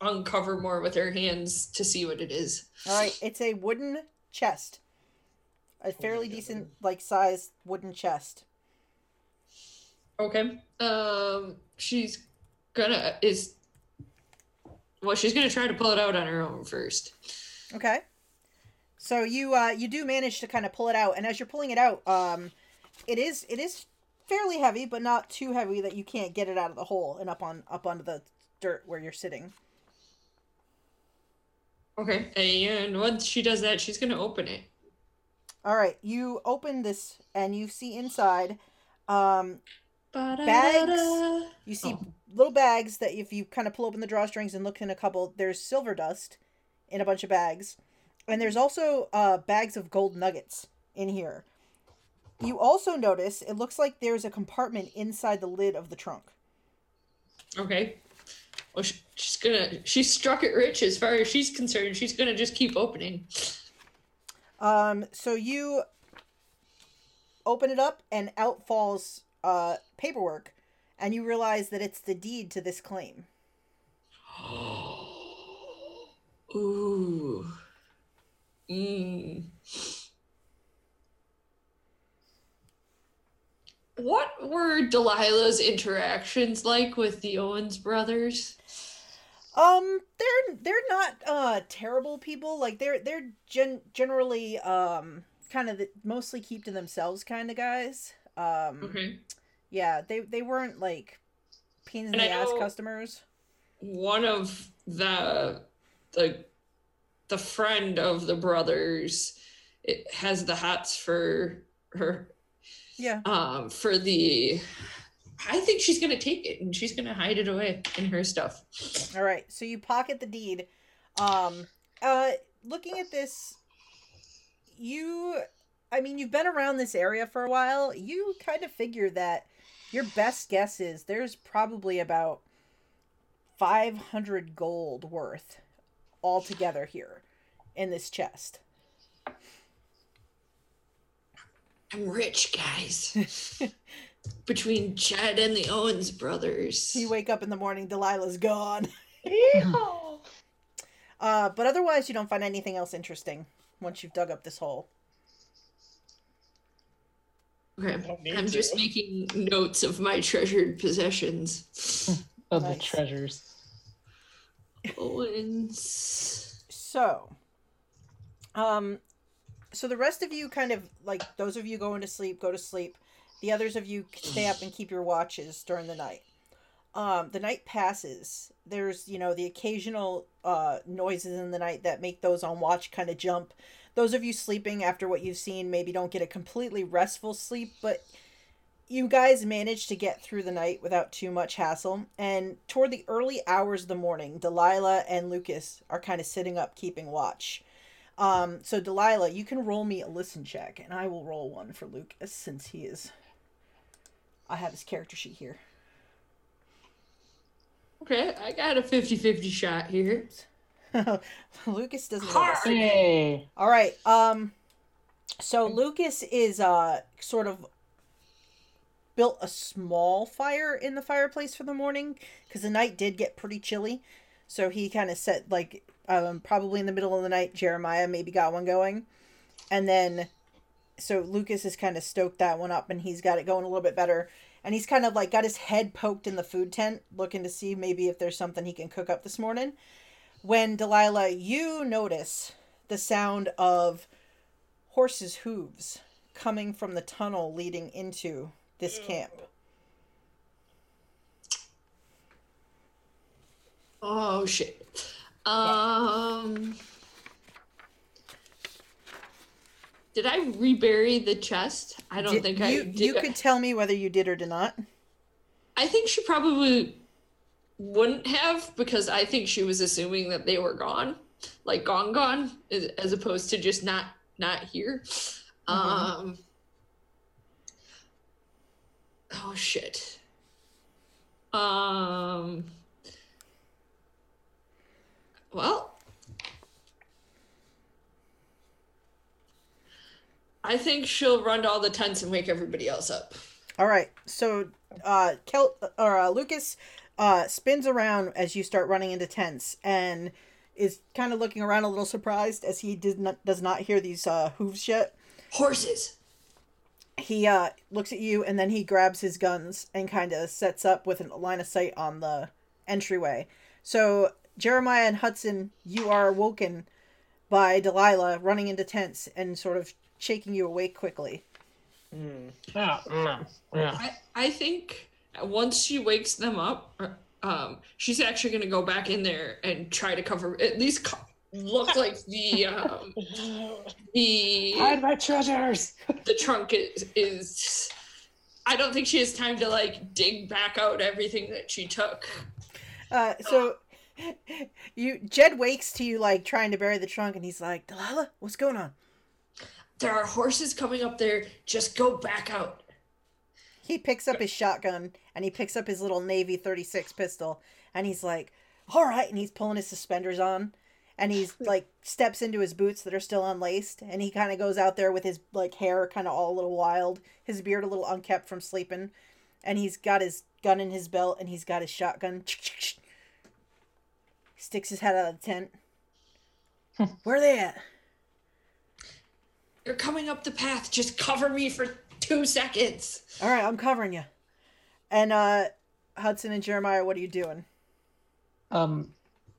uncover more with her hands to see what it is. All right, it's a wooden chest. A fairly decent like size wooden chest. Okay. Um, she's gonna is. Well, she's gonna try to pull it out on her own first. Okay. So you uh you do manage to kind of pull it out, and as you're pulling it out, um, it is it is fairly heavy, but not too heavy that you can't get it out of the hole and up on up onto the dirt where you're sitting. Okay. And once she does that, she's gonna open it. All right, you open this and you see inside, um, Ba-da-da-da. you see Oh. Little bags that if you kind of pull open the drawstrings and look in a couple, there's silver dust in a bunch of bags, and there's also uh bags of gold nuggets in here. You also notice it looks like there's a compartment inside the lid of the trunk. Okay. Well, she, she's gonna. She struck it rich as far as she's concerned. She's gonna just keep opening. Um, so you open it up, and out falls uh paperwork, and you realize that it's the deed to this claim. *gasps* Ooh. Mm. What were Delilah's interactions like with the Owens brothers? Um, they're they're not uh terrible people. Like they're they're gen- generally um kind of the, mostly keep to themselves kind of guys. Um, Okay. Yeah, they they weren't like pains in And the ass customers. One of the the the friend of the brothers it has the hats for her Yeah. um for the I think she's gonna take it and she's gonna hide it away in her stuff. All right, so you pocket the deed. Um, uh, looking at this, you, I mean, you've been around this area for a while. You kind of figure that your best guess is there's probably about 500 gold worth altogether here in this chest. I'm rich, guys. *laughs* Between Chad and the Owens brothers. You wake up in the morning, Delilah's gone. Yeehaw! *laughs* Uh, but otherwise, you don't find anything else interesting once you've dug up this hole. Okay. I'm just making notes of my treasured possessions. *laughs* Of the treasures. Owens. So, um, so the rest of you kind of like those of you going to sleep, go to sleep. The others of you stay up and keep your watches during the night. Um, the night passes. There's you know the occasional uh noises in the night that make those on watch kind of jump. Those of you sleeping after what you've seen maybe don't get a completely restful sleep, but you guys manage to get through the night without too much hassle. And toward the early hours of the morning, Delilah and Lucas are kind of sitting up keeping watch. Um, so Delilah, you can roll me a listen check, and I will roll one for Lucas since he is. I have his character sheet here. Okay, I got a 50 50 shot here. *laughs* Lucas doesn't know Hard. this. Hey. All right. Um so Lucas is uh sort of built a small fire in the fireplace for the morning cuz the night did get pretty chilly. So he kind of set like um probably in the middle of the night Jeremiah maybe got one going. and then so Lucas has kind of stoked that one up and he's got it going a little bit better. And he's kind of like got his head poked in the food tent, looking to see maybe if there's something he can cook up this morning. When Delilah, you notice the sound of horses' hooves coming from the tunnel leading into this camp. Oh shit. Um. Did I rebury the chest? I don't Did- think you, I did. You could tell me whether you did or did not. I think she probably wouldn't have because I think she was assuming that they were gone, like gone, gone, as opposed to just not not here. Um. Oh shit. Um. Well. I think she'll run to all the tents and wake everybody else up. All right. So, uh, Kel or uh, Lucas, uh, spins around as you start running into tents and is kind of looking around a little surprised as he did not does not hear these uh, hooves yet. Horses. He uh looks at you and then he grabs his guns and kind of sets up with a line of sight on the entryway. So Jeremiah and Hudson, you are awoken by Delilah running into tents and sort of shaking you awake quickly. Hmm. Yeah. Mm. Yeah. I, I think once she wakes them up, um, she's actually going to go back in there and try to cover, at least co- look like the um, *laughs* the Hide my treasures. *laughs* the trunk is, is. I don't think she has time to like dig back out everything that she took. Uh, so *laughs* you Jed wakes to you like trying to bury the trunk, and he's like, "Delilah, what's going on?" There are horses coming up there. Just go back out. He picks up his shotgun and he picks up his little Navy thirty six pistol, and he's like, "All right," and he's pulling his suspenders on, and he's *laughs* like steps into his boots that are still unlaced, and he kind of goes out there with his like hair kind of all a little wild, his beard a little unkept from sleeping, and he's got his gun in his belt, and he's got his shotgun. Sticks his head out of the tent. *laughs* Where are they at? They're coming up the path. Just cover me for two seconds. All right, I'm covering you. And uh Hudson and Jeremiah, what are you doing? Um,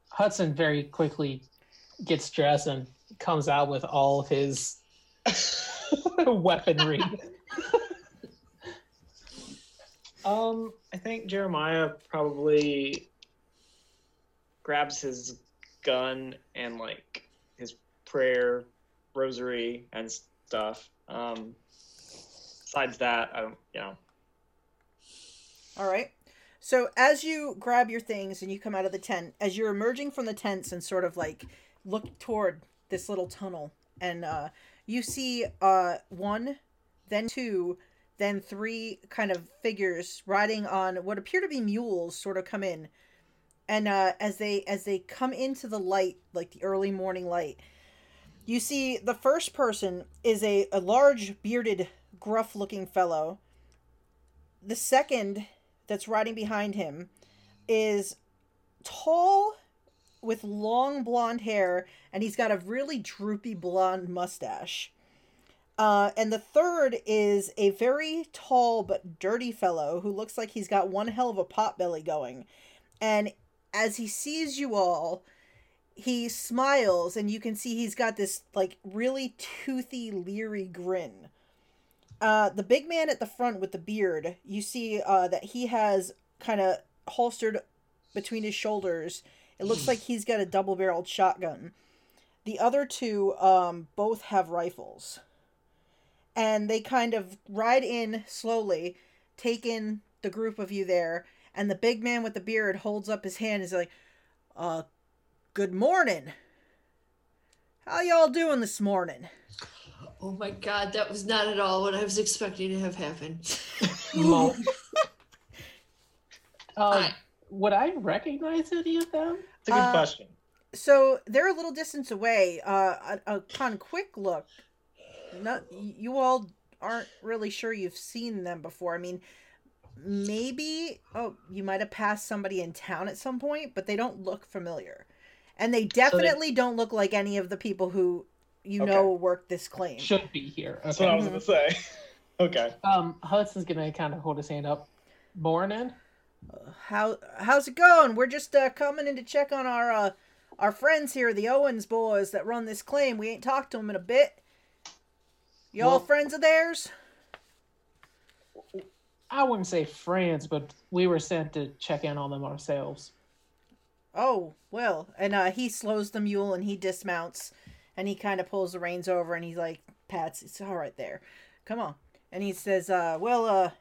Hudson very quickly gets dressed and comes out with all of his *laughs* weaponry. Um, I think Jeremiah probably grabs his gun and like his prayer rosary and stuff. Um, besides that, I don't, you know. All right. So as you grab your things and you come out of the tent, as you're emerging from the tents and sort of like look toward this little tunnel, and uh, you see uh, one, then two, then three kind of figures riding on what appear to be mules, sort of come in, and uh, as they as they come into the light, like the early morning light, you see the first person is a, a large bearded, gruff looking fellow. The second that's riding behind him is tall with long blonde hair and he's got a really droopy blonde mustache. Uh, and the third is a very tall but dirty fellow who looks like he's got one hell of a pot belly going. And as he sees you all, he smiles and you can see he's got this like really toothy, leery grin. Uh, the big man at the front with the beard, you see uh, that he has kind of holstered between his shoulders. It looks like he's got a double barreled shotgun. The other two um, both have rifles. And they kind of ride in slowly, take in the group of you there, and the big man with the beard holds up his hand and is like, uh, good morning. How y'all doing this morning? Oh my god, that was not at all what I was expecting to have happen. *laughs* Mo- uh, would I recognize any of them? It's a good Uh, question. So they're a little distance away. Uh, a- upon quick look, not you all aren't really sure you've seen them before. I mean, maybe oh you might have passed somebody in town at some point, but they don't look familiar, and they definitely don't look like any of the people who you Okay. know work this claim. Should be here. That's what I was gonna say. *laughs* okay. Um, Hudson's gonna kind of hold his hand up. Morning. How how's it going? We're just uh, coming in to check on our uh, our friends here, the Owens boys that run this claim. We ain't talked to them in a bit. Y'all Well- friends of theirs? I wouldn't say friends, but we were sent to check in on them ourselves. Oh well, and uh, he slows the mule and he dismounts, and he kind of pulls the reins over and he's like, "Pats, it's all right there, come on." And he says, uh, "Well, uh,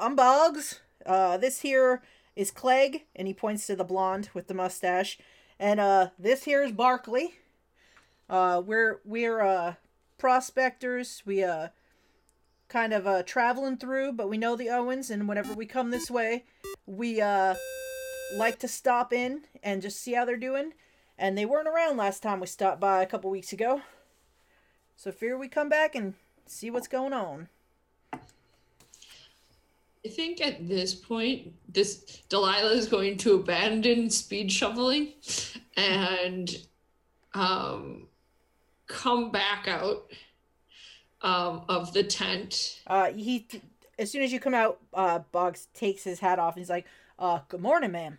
I'm Boggs. Uh, this here is Clegg," and he points to the blonde with the mustache, and uh, this here is Barkley. Uh, we're we're uh prospectors. We uh kind of uh traveling through, but we know the Owens, and whenever we come this way, we uh like to stop in and just see how they're doing. And they weren't around last time we stopped by a couple weeks ago. So fear we come back and see what's going on. I think at this point, this Delilah is going to abandon speed shoveling and um, come back out um, of the tent. Uh, he, as soon as you come out, uh, Boggs takes his hat off and he's like, "Uh, good morning, ma'am."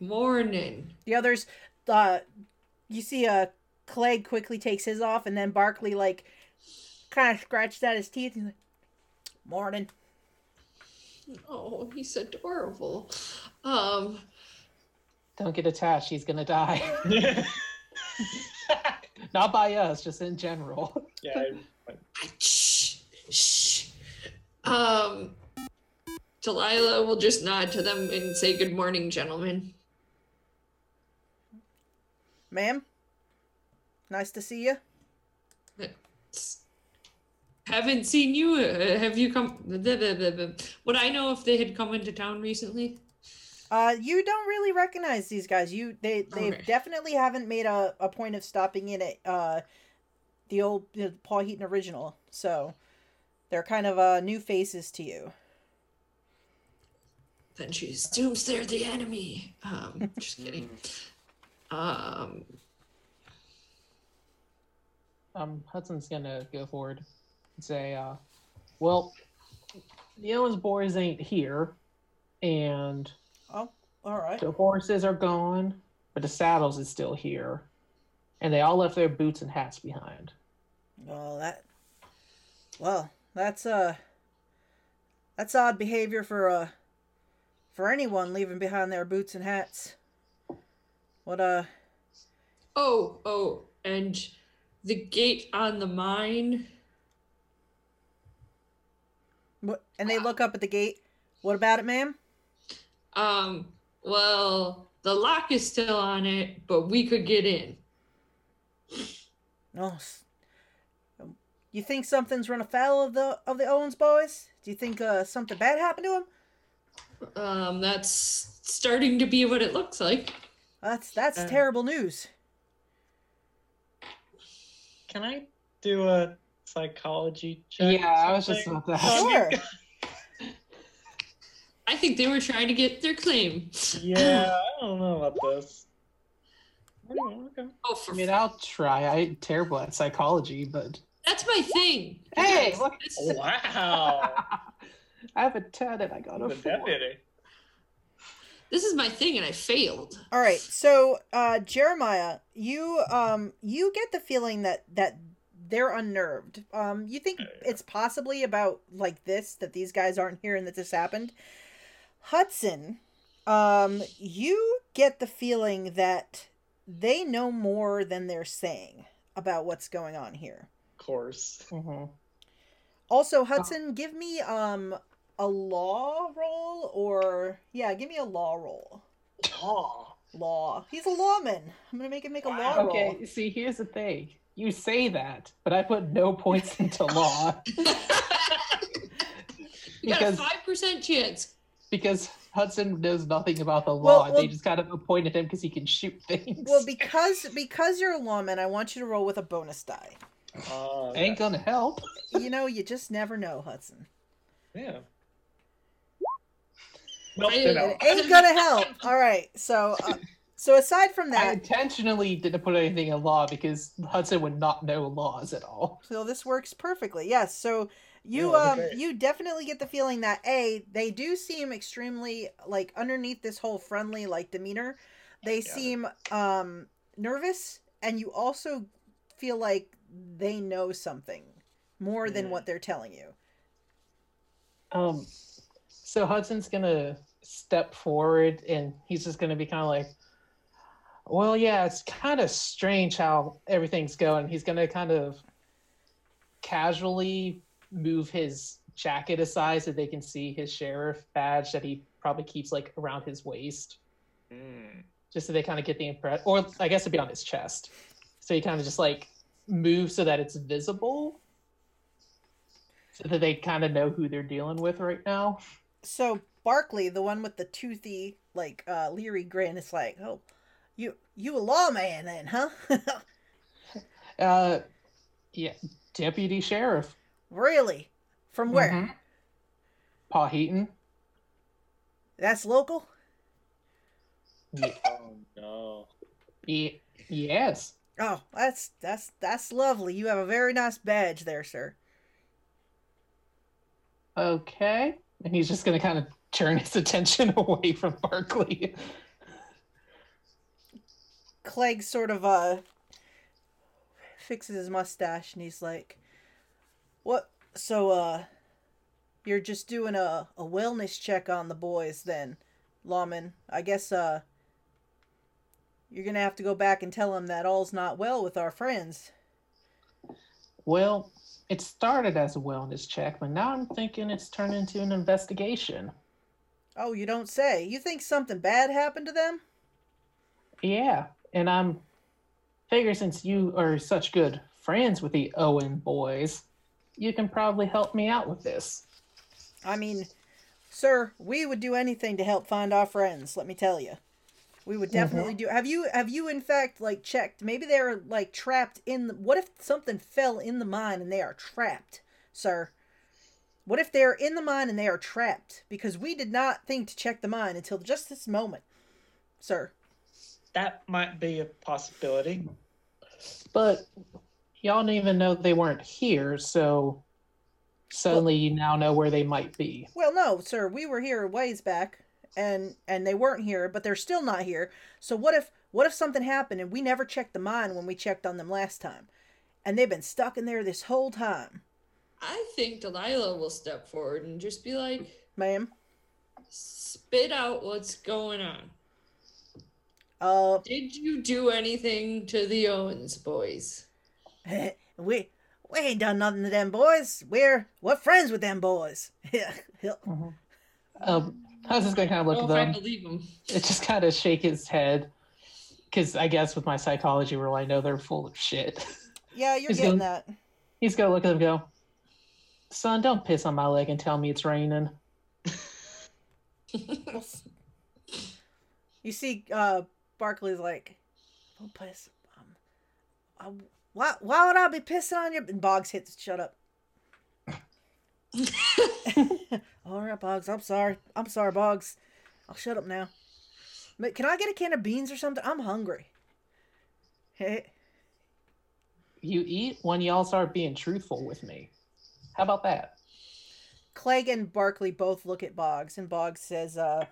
Morning. The others, uh, you see, uh, Clegg quickly takes his off, and then Barkley like kind of scratches at his teeth. And he's like, "Morning." Oh, he's adorable. Um, Don't get attached. He's gonna die. *laughs* Not by us, just in general. yeah. shh, shh. Um, Delilah will just nod to them and say, "Good morning, gentlemen." Ma'am, nice to see you. Haven't seen you. Uh, have you come? Would I know if they had come into town recently? Uh, you don't really recognize these guys. You they they Okay. definitely haven't made a, a point of stopping in at uh the old the Powhatan original. So they're kind of uh new faces to you. Then she assumes they're the enemy. Um, just kidding. *laughs* Um, Um, Hudson's gonna go forward and say, uh, "Well, the Owens boys ain't here, and Oh, all right. the horses are gone, but the saddles is still here, and they all left their boots and hats behind." Well, that well, that's uh that's odd behavior for uh for anyone leaving behind their boots and hats. What uh oh, oh, and the gate on the mine. what and they look up at the gate. What about it, ma'am? Um, well, the lock is still on it, but we could get in. Oh, um, you think something's run afoul of the of the Owens boys? Do you think uh, something bad happened to them? Um, that's starting to be what it looks like. That's that's Uh. terrible news. Can I do a psychology check? Yeah, I was just about that. Sure. *laughs* I think they were trying to get their claim. Yeah, I don't know about this. Oh, okay. Oh, for I mean, I'll try. I'm terrible at psychology, but that's my thing. Hey, look. Wow. *laughs* I have a ten and I got a the four. deputy. This is my thing, and I failed. All right, so uh, Jeremiah, you um you get the feeling that that they're unnerved. Um, you think it's possibly about like this that these guys aren't here and that this happened. Hudson, um, you get the feeling that they know more than they're saying about what's going on here. Of course. Mhm. Also, Hudson, give me um a law roll or yeah, give me a law roll. Law. Law. He's a lawman. I'm gonna make him make a law roll. Okay, see, here's the thing. You say that, but I put no points into *laughs* law you got a Because- five percent chance. because Hudson knows nothing about the law. Well, they just kind of appointed him because he can shoot things. Well, because because you're a lawman, I want you to roll with a bonus die. Oh, ain't gonna help. You know, you just never know, Hudson. Yeah. Nope, I- they don't. It ain't gonna help. All right, so uh, So aside from that, I intentionally didn't put anything in law because Hudson would not know laws at all. so this works perfectly. Yes. So you Yeah, um okay. you definitely get the feeling that a they do seem extremely like underneath this whole friendly like demeanor, they Yeah. seem um nervous, and you also feel like they know something more than Mm. what they're telling you. Um, so Hudson's gonna step forward and he's just gonna be kind of like, well, yeah, it's kind of strange how everything's going. He's gonna kind of casually move his jacket aside so they can see his sheriff badge that he probably keeps like around his waist, Mm. just so they kind of get the impression, or I guess it'd be on his chest. So he kind of just like moves so that it's visible, so that they kind of know who they're dealing with right now. So Barkley, the one with the toothy, like uh leery grin, is like, "Oh, you you a lawman then, huh? *laughs* Uh, yeah, deputy sheriff. really? From where? Mhm. Powhatan. That's local. Ye- Oh no. ye- yes. Oh, that's that's that's lovely. You have a very nice badge there, sir. Okay. And he's just gonna kind of turn his attention *laughs* away from Barkley. Clegg sort of uh fixes his mustache and he's like, "What? So uh, you're just doing a a wellness check on the boys then, lawman? I guess uh." You're gonna have to go back and tell them that all's not well with our friends. Well, it started as a wellness check, but now I'm thinking it's turned into an investigation. Oh, you don't say. You think something bad happened to them? Yeah, and I'm figure since you are such good friends with the Owen boys, you can probably help me out with this. I mean, sir, we would do anything to help find our friends, let me tell you. We would mm-hmm. definitely do. Have you have you in fact like checked maybe they're like trapped in the, what if something fell in the mine and they are trapped, sir? What if they're in the mine and they are trapped because we did not think to check the mine until just this moment, sir? That might be a possibility. But y'all didn't even know they weren't here, so suddenly you now know where they might be. Well, no, sir, we were here ways back and and they weren't here, but they're still not here. So what if what if something happened and we never checked the mine when we checked on them last time? And they've been stuck in there this whole time. I think Delilah will step forward and just be like, Ma'am. spit out what's going on. Uh Did you do anything to the Owens boys? *laughs* we we ain't done nothing to them boys. We're we're friends with them boys. *laughs* Um, I was just gonna kind of look at if I them. believe him. It just kind of shake his head, because I guess with my psychology rule, I know they're full of shit. yeah, you're He's getting gonna- that. He's gonna look at him and go, "Son, don't piss on my leg and tell me it's raining." *laughs* You see, uh, Barkley's like, "Don't piss. Um, um, why? Why would I be pissing on you?" And Boggs hits, "Shut up." *laughs* All right, Boggs. I'm sorry. I'm sorry, Boggs. I'll shut up now. But can I get a can of beans or something? I'm hungry. Hey, You eat when y'all start being truthful with me. How about that? Clegg and Barkley both look at Boggs, and Boggs says, uh,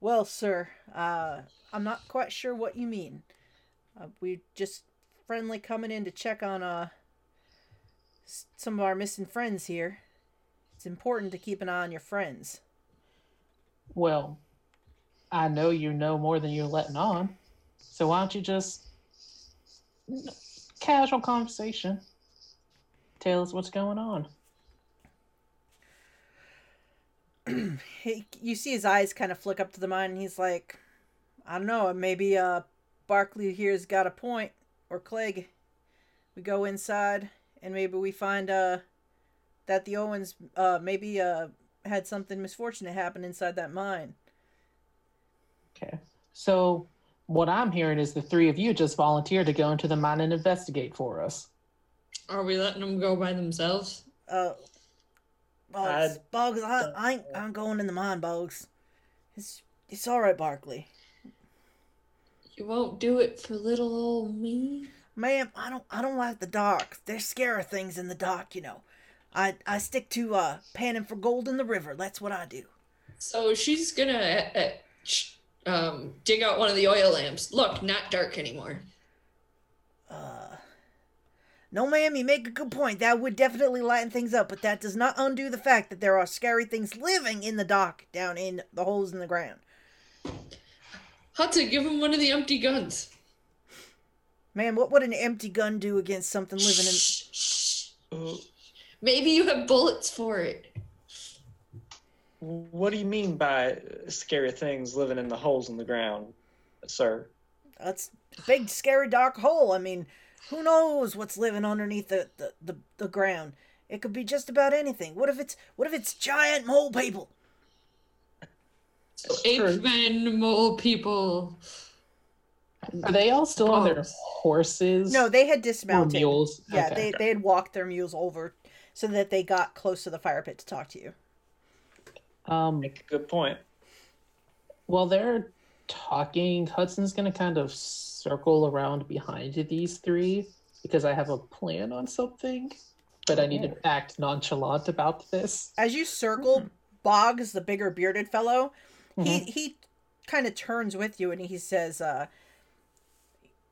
"Well, sir, uh, I'm not quite sure what you mean. Uh, we just friendly coming in to check on uh some of our missing friends here. It's important to keep an eye on your friends." Well, I know you know more than you're letting on. So why don't you just casual conversation? Tell us what's going on. *clears throat* He, you see his eyes kind of flick up to the mine, and he's like, "I don't know. Maybe uh, Barkley here's got a point, or Clegg. We go inside, and maybe we find uh that the Owens uh maybe uh had something misfortunate happen inside that mine. Okay. So what I'm hearing is the three of you just volunteered to go into the mine and investigate for us. Are we letting them go by themselves? Uh, Boggs, I Boggs, I, I ain't, I'm going in the mine, Boggs. It's it's all right, Barkley. You You won't do it for little old me? Ma'am, I don't I don't like the dark. There's scary things in the dark, you know. I I stick to uh panning for gold in the river. That's what I do. So she's gonna uh, uh, um, dig out one of the oil lamps. Look, not dark anymore. Uh No, ma'am, you make a good point. That would definitely lighten things up, but that does not undo the fact that there are scary things living in the dark down in the holes in the ground. Hudson, give him one of the empty guns. Man, what would an empty gun do against something living in Shh, shh. Uh, Maybe you have bullets for it. What do you mean by scary things living in the holes in the ground, sir? That's a big, scary, dark hole. I mean, who knows what's living underneath the, the, the, the ground? It could be just about anything. What if it's what if it's giant mole people? So ape men, mole people. Are they all still on their horses? No, they had or dismounted. mules. Yeah, Okay. they they had walked their mules over so that they got close to the fire pit to talk to you. Um, Make a good point. while they're talking, Hudson's gonna kind of circle around behind these three because I have a plan on something, but I need to act nonchalant about this. As you circle, Boggs, the bigger bearded fellow, he Mhm. he kind of turns with you and he says, uh,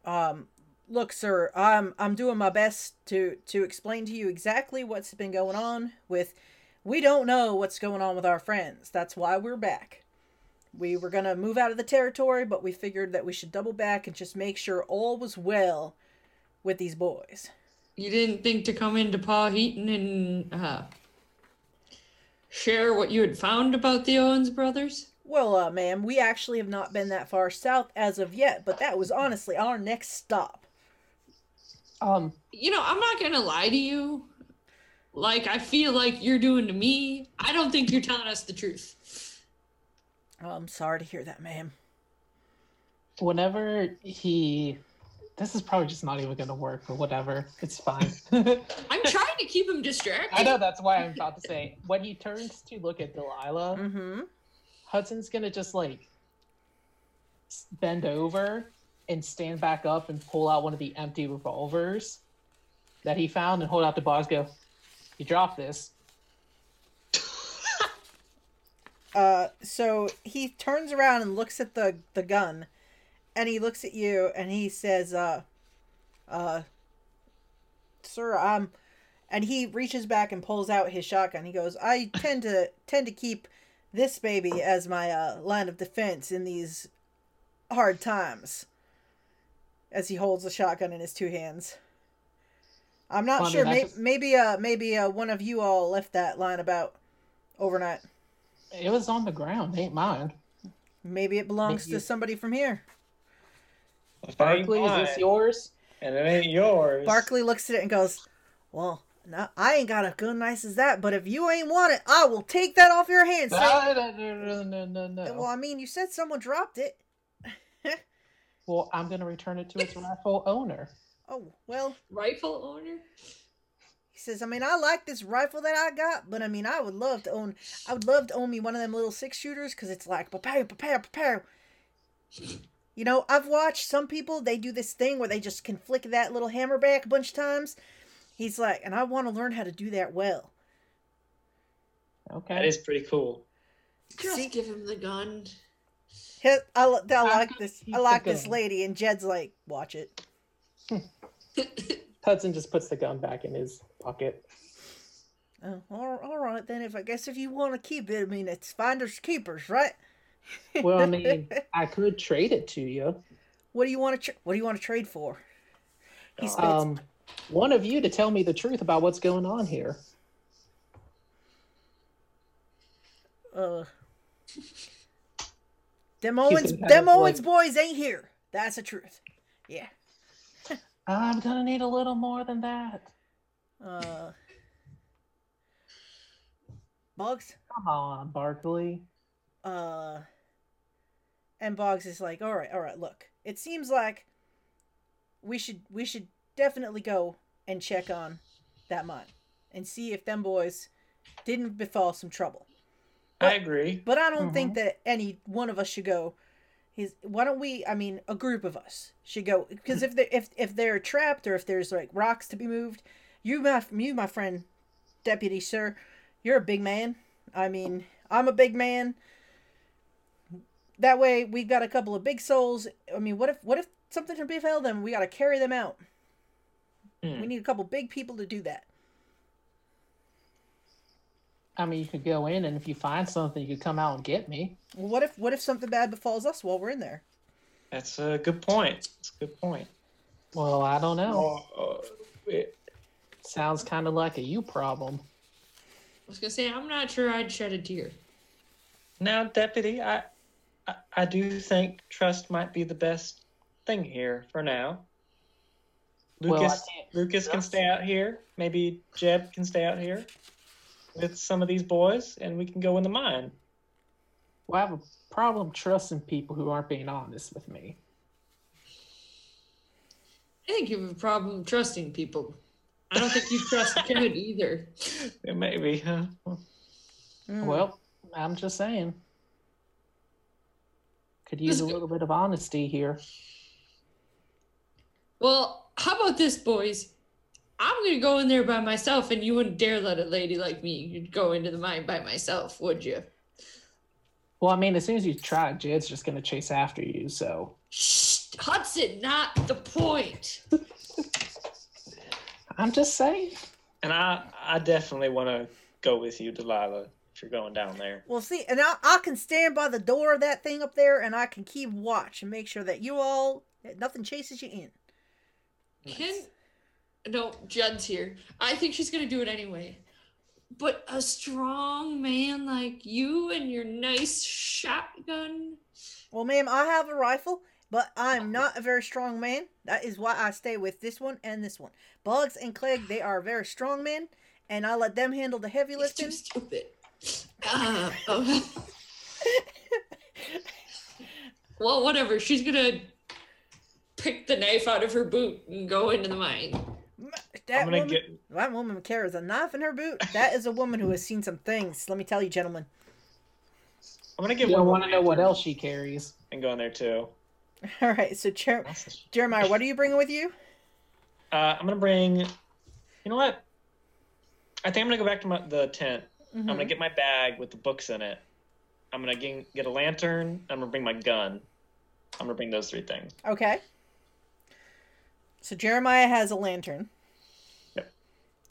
um, look, sir, I'm I'm doing my best to to explain to you exactly what's been going on with. We don't know what's going on with our friends. That's why we're back. We were gonna move out of the territory, but we figured that we should double back and just make sure all was well with these boys. You didn't think to come into Powhatan and uh, share what you had found about the Owens brothers? Well, uh, ma'am, we actually have not been that far south as of yet, but that was honestly our next stop. Um, You know, I'm not gonna lie to you. Like I feel like you're doing to me. I don't think you're telling us the truth. Oh, I'm sorry to hear that, ma'am. whenever he, this is probably just not even gonna work, but whatever, it's fine. *laughs* I'm trying to keep him distracted. I know that's why I'm about to say when he turns to look at Delilah, Mm-hmm. Hudson's gonna just like bend over and stand back up and pull out one of the empty revolvers that he found and hold out to Boggs. Go, you drop this. Uh, so he turns around and looks at the the gun, and he looks at you and he says, "Uh, uh, sir, I'm," and he reaches back and pulls out his shotgun. He goes, "I tend to tend to keep this baby as my uh, line of defense in these hard times." As he holds the shotgun in his two hands. I'm not Well, I sure. mean, May- just- maybe, uh, maybe uh, one of you all left that line about overnight. It was on the ground, ain't mine. Maybe it belongs Maybe- to somebody from here. If it ain't Barkley, is this yours? And it ain't yours. Barkley looks at it and goes, "Well, no, I ain't got a gun nice as that, but if you ain't want it, I will take that off your hands." No, no, no, no, no, no. Well, I mean, you said someone dropped it. Well, I'm gonna return it to its *laughs* rightful owner. Oh well, rightful owner? He says. I mean, I like this rifle that I got, but I mean, I would love to own. I would love to own me one of them little six shooters because it's like prepare, prepare, prepare. You know, I've watched some people. They do this thing where they just can flick that little hammer back a bunch of times. He's like, and I want to learn how to do that well. Okay. That is pretty cool. Just See- give him the gun. He- I, I I'm like this. I like this lady, and Jed's like, watch it. *laughs* Hudson just puts the gun back in his pocket. Oh, all, right then. If I guess if you want to keep it, I mean, it's finders keepers, right? Well, I *laughs* mean, I could trade it to you. what do you want to? Tra- what do you want to trade for? He. Um, one of you to tell me the truth about what's going on here. uh, them Owens, them Owens like- boys ain't here. That's the truth. Yeah. *laughs* I'm gonna need a little more than that. Uh, Boggs. Come on, Barkley. uh and Boggs is like, "All right, all right, look. It seems like we should we should definitely go and check on that mine and see if them boys didn't befall some trouble. I agree. But I don't think that any one of us should go." He's why don't we? I mean, a group of us should go because if they if if they're trapped or if there's like rocks to be moved, you my you my friend, deputy sir, you're a big man. I mean, I'm a big man. That way, we've got a couple of big souls. I mean, what if what if something should befell them? We got to carry them out. Hmm. We need a couple big people to do that. I mean, you could go in, and if you find something, you could come out and get me. Well, what if what if something bad befalls us while we're in there? That's a good point. That's a good point. Well, I don't know. Oh, uh, it- Sounds kind of like a you problem. I was gonna say I'm not sure I'd shed a tear. now, deputy, I, I I do think trust might be the best thing here for now. Lucas, can't Lucas can stay out here. Maybe Jed can stay out here with some of these boys, and we can go in the mine. Well, I have a problem trusting people who aren't being honest with me. I think you have a problem trusting people. I don't think you trust *laughs* Kevin either. Yeah, Maybe, huh? Hmm. Well, I'm just saying. Could use a little bit of honesty here. Well, how about this, boys? I'm gonna go in there by myself, and you wouldn't dare let a lady like me go into the mine by myself, would you? Well, I mean, as soon as you try, Jed's just going to chase after you. So Shh, Hudson, not the point. *laughs* I'm just saying. And I, I definitely want to go with you, Delilah, if you're going down there. Well, see, and I, I can stand by the door of that thing up there, and I can keep watch and make sure that you all that nothing chases you in. Can no, Judd's here. I think she's gonna do it anyway. But a strong man like you and your nice shotgun. Well, ma'am, I have a rifle, but I'm not a very strong man. That is why I stay with this one and this one. Boggs and Clegg, they are very strong men, and I let them handle the heavy lifting. He's too stupid. Uh, oh. *laughs* well, whatever. She's gonna pick the knife out of her boot and go into the mine. That I'm gonna woman, get. that woman carries a knife in her boot. That is a woman who has seen some things. Let me tell you, gentlemen. I'm gonna get You one want to know what else she carries. and go in there too. *laughs* All right, so Jer- Jeremiah, what are you bringing with you? Uh, I'm gonna bring. You know what? I think I'm gonna go back to my, the tent. I'm Mhm. gonna get my bag with the books in it. I'm gonna get, get a lantern. I'm gonna bring my gun. I'm gonna bring those three things. Okay. So Jeremiah has a lantern. Yep.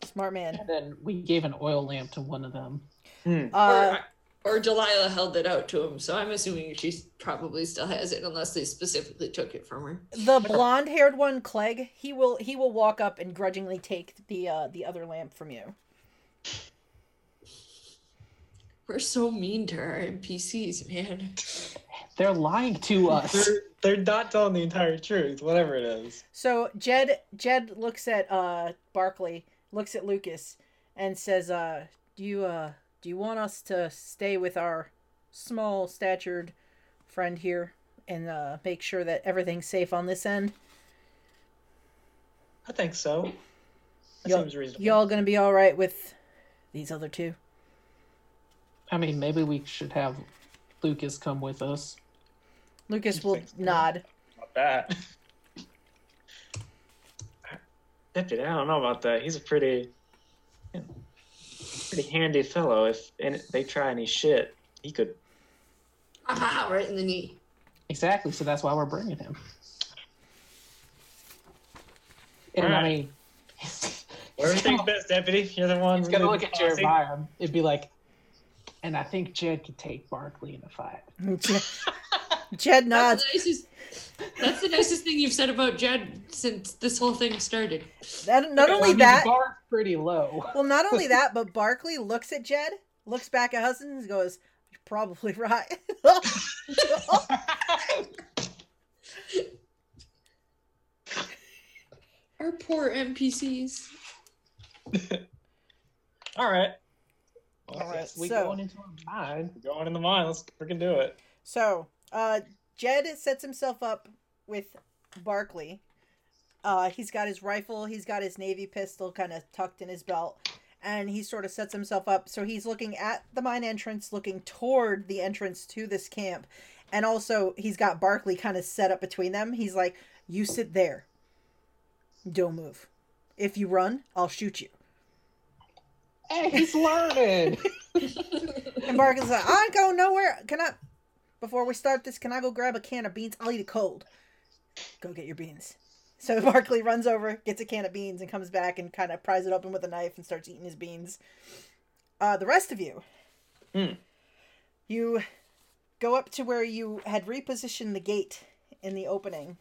Smart man. And then we gave an oil lamp to one of them. Hmm. Uh, or, or Delilah held it out to him, so I'm assuming she probably still has it, unless they specifically took it from her. the blonde-haired one, Clegg, he will he will walk up and grudgingly take the uh, the other lamp from you. We're so mean to our NPCs, man. They're lying to us. They're, they're not telling the entire truth, whatever it is. So Jed Jed looks at uh Barkley, looks at Lucas, and says, uh, "Do you uh do you want us to stay with our small statured friend here and uh, make sure that everything's safe on this end? I think so. That Y'all- seems reasonable. Y'all gonna be all right with these other two? I mean, maybe we should have Lucas come with us. Lucas will nod. about that. Deputy, I don't know about that. He's a pretty, pretty handy fellow. If and they try any shit, he could. Ah, right in the knee. Exactly. So that's why we're bringing him. And I Alright. mean, *laughs* Whatever thing's best, Deputy. You're the one. he's gonna look at the posse. Jeremiah. It'd be like, and I think Jed could take Barkley in a fight. *laughs* Jed, Jed nods. That's the, nicest, that's the nicest thing you've said about Jed since this whole thing started. That, not I only mean, that, the bar's pretty low. well, not only *laughs* that, but Barkley looks at Jed, looks back at Hudson, and goes, "You're probably right." *laughs* Our poor NPCs. *laughs* All right. All right. we so- going into a mine. We're going in the mine. Let's freaking do it. So, uh, Jed sets himself up with Barkley. Uh, he's got his rifle, he's got his navy pistol kind of tucked in his belt, and he sort of sets himself up. So he's looking at the mine entrance, looking toward the entrance to this camp. And also, he's got Barkley kind of set up between them. He's like, You sit there. Don't move. If you run, I'll shoot you. Hey, he's learning. *laughs* And Barkley's like, I ain't going nowhere. Can I, before we start this, can I go grab a can of beans? I'll eat it cold. Go get your beans. So *laughs* Barkley runs over, gets a can of beans, and comes back and kind of pries it open with a knife and starts eating his beans. Uh, the rest of you, Hmm. you go up to where you had repositioned the gate in the opening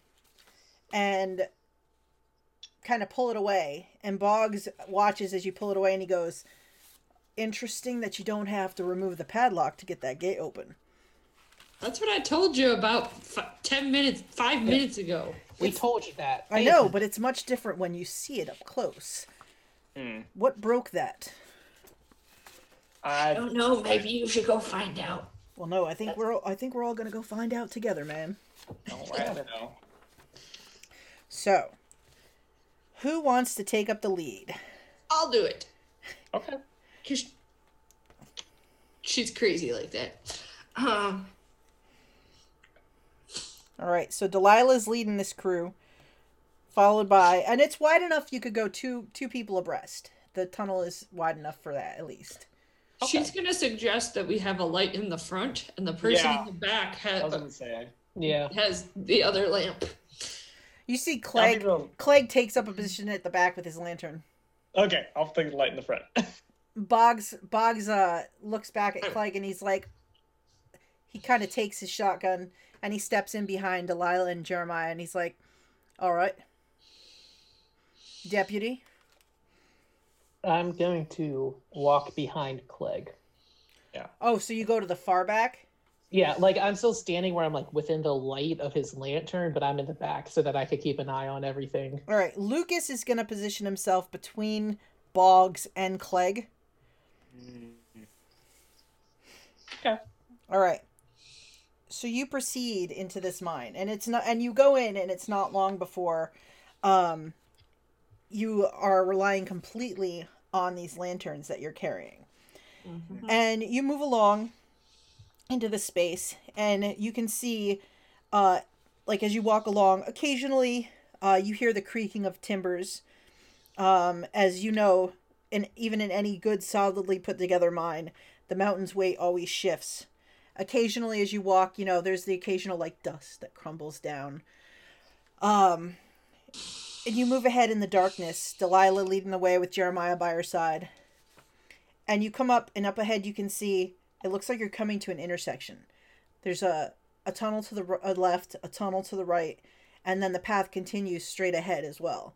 and kind of pull it away. And Boggs watches as you pull it away and he goes, Interesting that you don't have to remove the padlock to get that gate open. That's what I told you about f- 10 minutes, five minutes ago. we told you that. I know, but it's much different when you see it up close. Hmm. What broke that? I I don't know. Maybe you should go find out. Well, no, I think we're all, I think we're all gonna go find out together, man. don't rather know. So, who wants to take up the lead? I'll do it. Okay. Cause she's crazy like that. Um, All right, so Delilah's leading this crew, followed by, and it's wide enough you could go two two people abreast. The tunnel is wide enough for that, at least. she's gonna suggest that we have a light in the front, and the person Yeah. in the back I was say. Yeah. has the other lamp. You see, I'll Clegg Clegg takes up a position at the back with his lantern. Okay, I'll take the light in the front. *laughs* Boggs Boggs uh looks back at Clegg and he's like he kind of takes his shotgun and he steps in behind Delilah and Jeremiah and he's like, "All right, deputy." I'm going to walk behind Clegg. Yeah. Oh, so you go to the far back? Yeah, like I'm still standing where I'm like within the light of his lantern, but I'm in the back so that I could keep an eye on everything. All right, Lucas is going to position himself between Boggs and Clegg. Okay. All right. So you proceed into this mine, and it's not, and you go in, and it's not long before, um, you are relying completely on these lanterns that you're carrying, and you move along into the space, and you can see, uh, like as you walk along, occasionally, uh, you hear the creaking of timbers, um, as you know, and even in any good solidly put together mine, the mountain's weight always shifts. Occasionally, as you walk, you know, there's the occasional like dust that crumbles down. Um, and you move ahead in the darkness, Delilah leading the way with Jeremiah by her side. And you come up, and up ahead, you can see it looks like you're coming to an intersection. There's a, a tunnel to the left, a tunnel to the right, and then the path continues straight ahead as well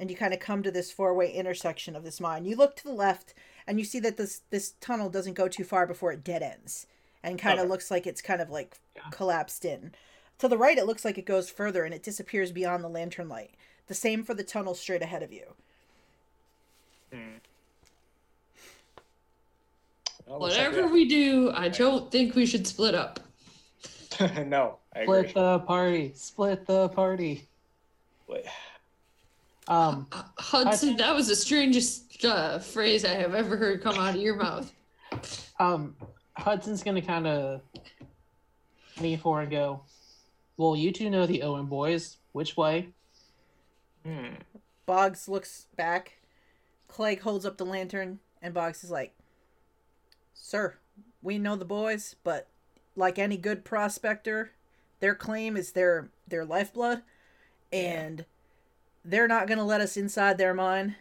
and you kind of come to this four-way intersection of this mine. You look to the left, and you see that this this tunnel doesn't go too far before it dead ends, and kind of Okay. looks like it's kind of like Yeah. collapsed in. To the right, it looks like it goes further, and it disappears beyond the lantern light. The same for the tunnel straight ahead of you. Well, looks like Whatever we do, I don't think we should split up. *laughs* no, I agree. Split the party. Split the party. Wait. Um, Uh, Hudson, that was the strangest uh, phrase I have ever heard come out of your mouth. um, Hudson's gonna kind of lean forward and go. Well, you two know the Owen boys. Which way? Hmm. Boggs looks back. Clegg holds up the lantern, and Boggs is like, "Sir, we know the boys, but like any good prospector, their claim is their their lifeblood, and they're not gonna let us inside their mine.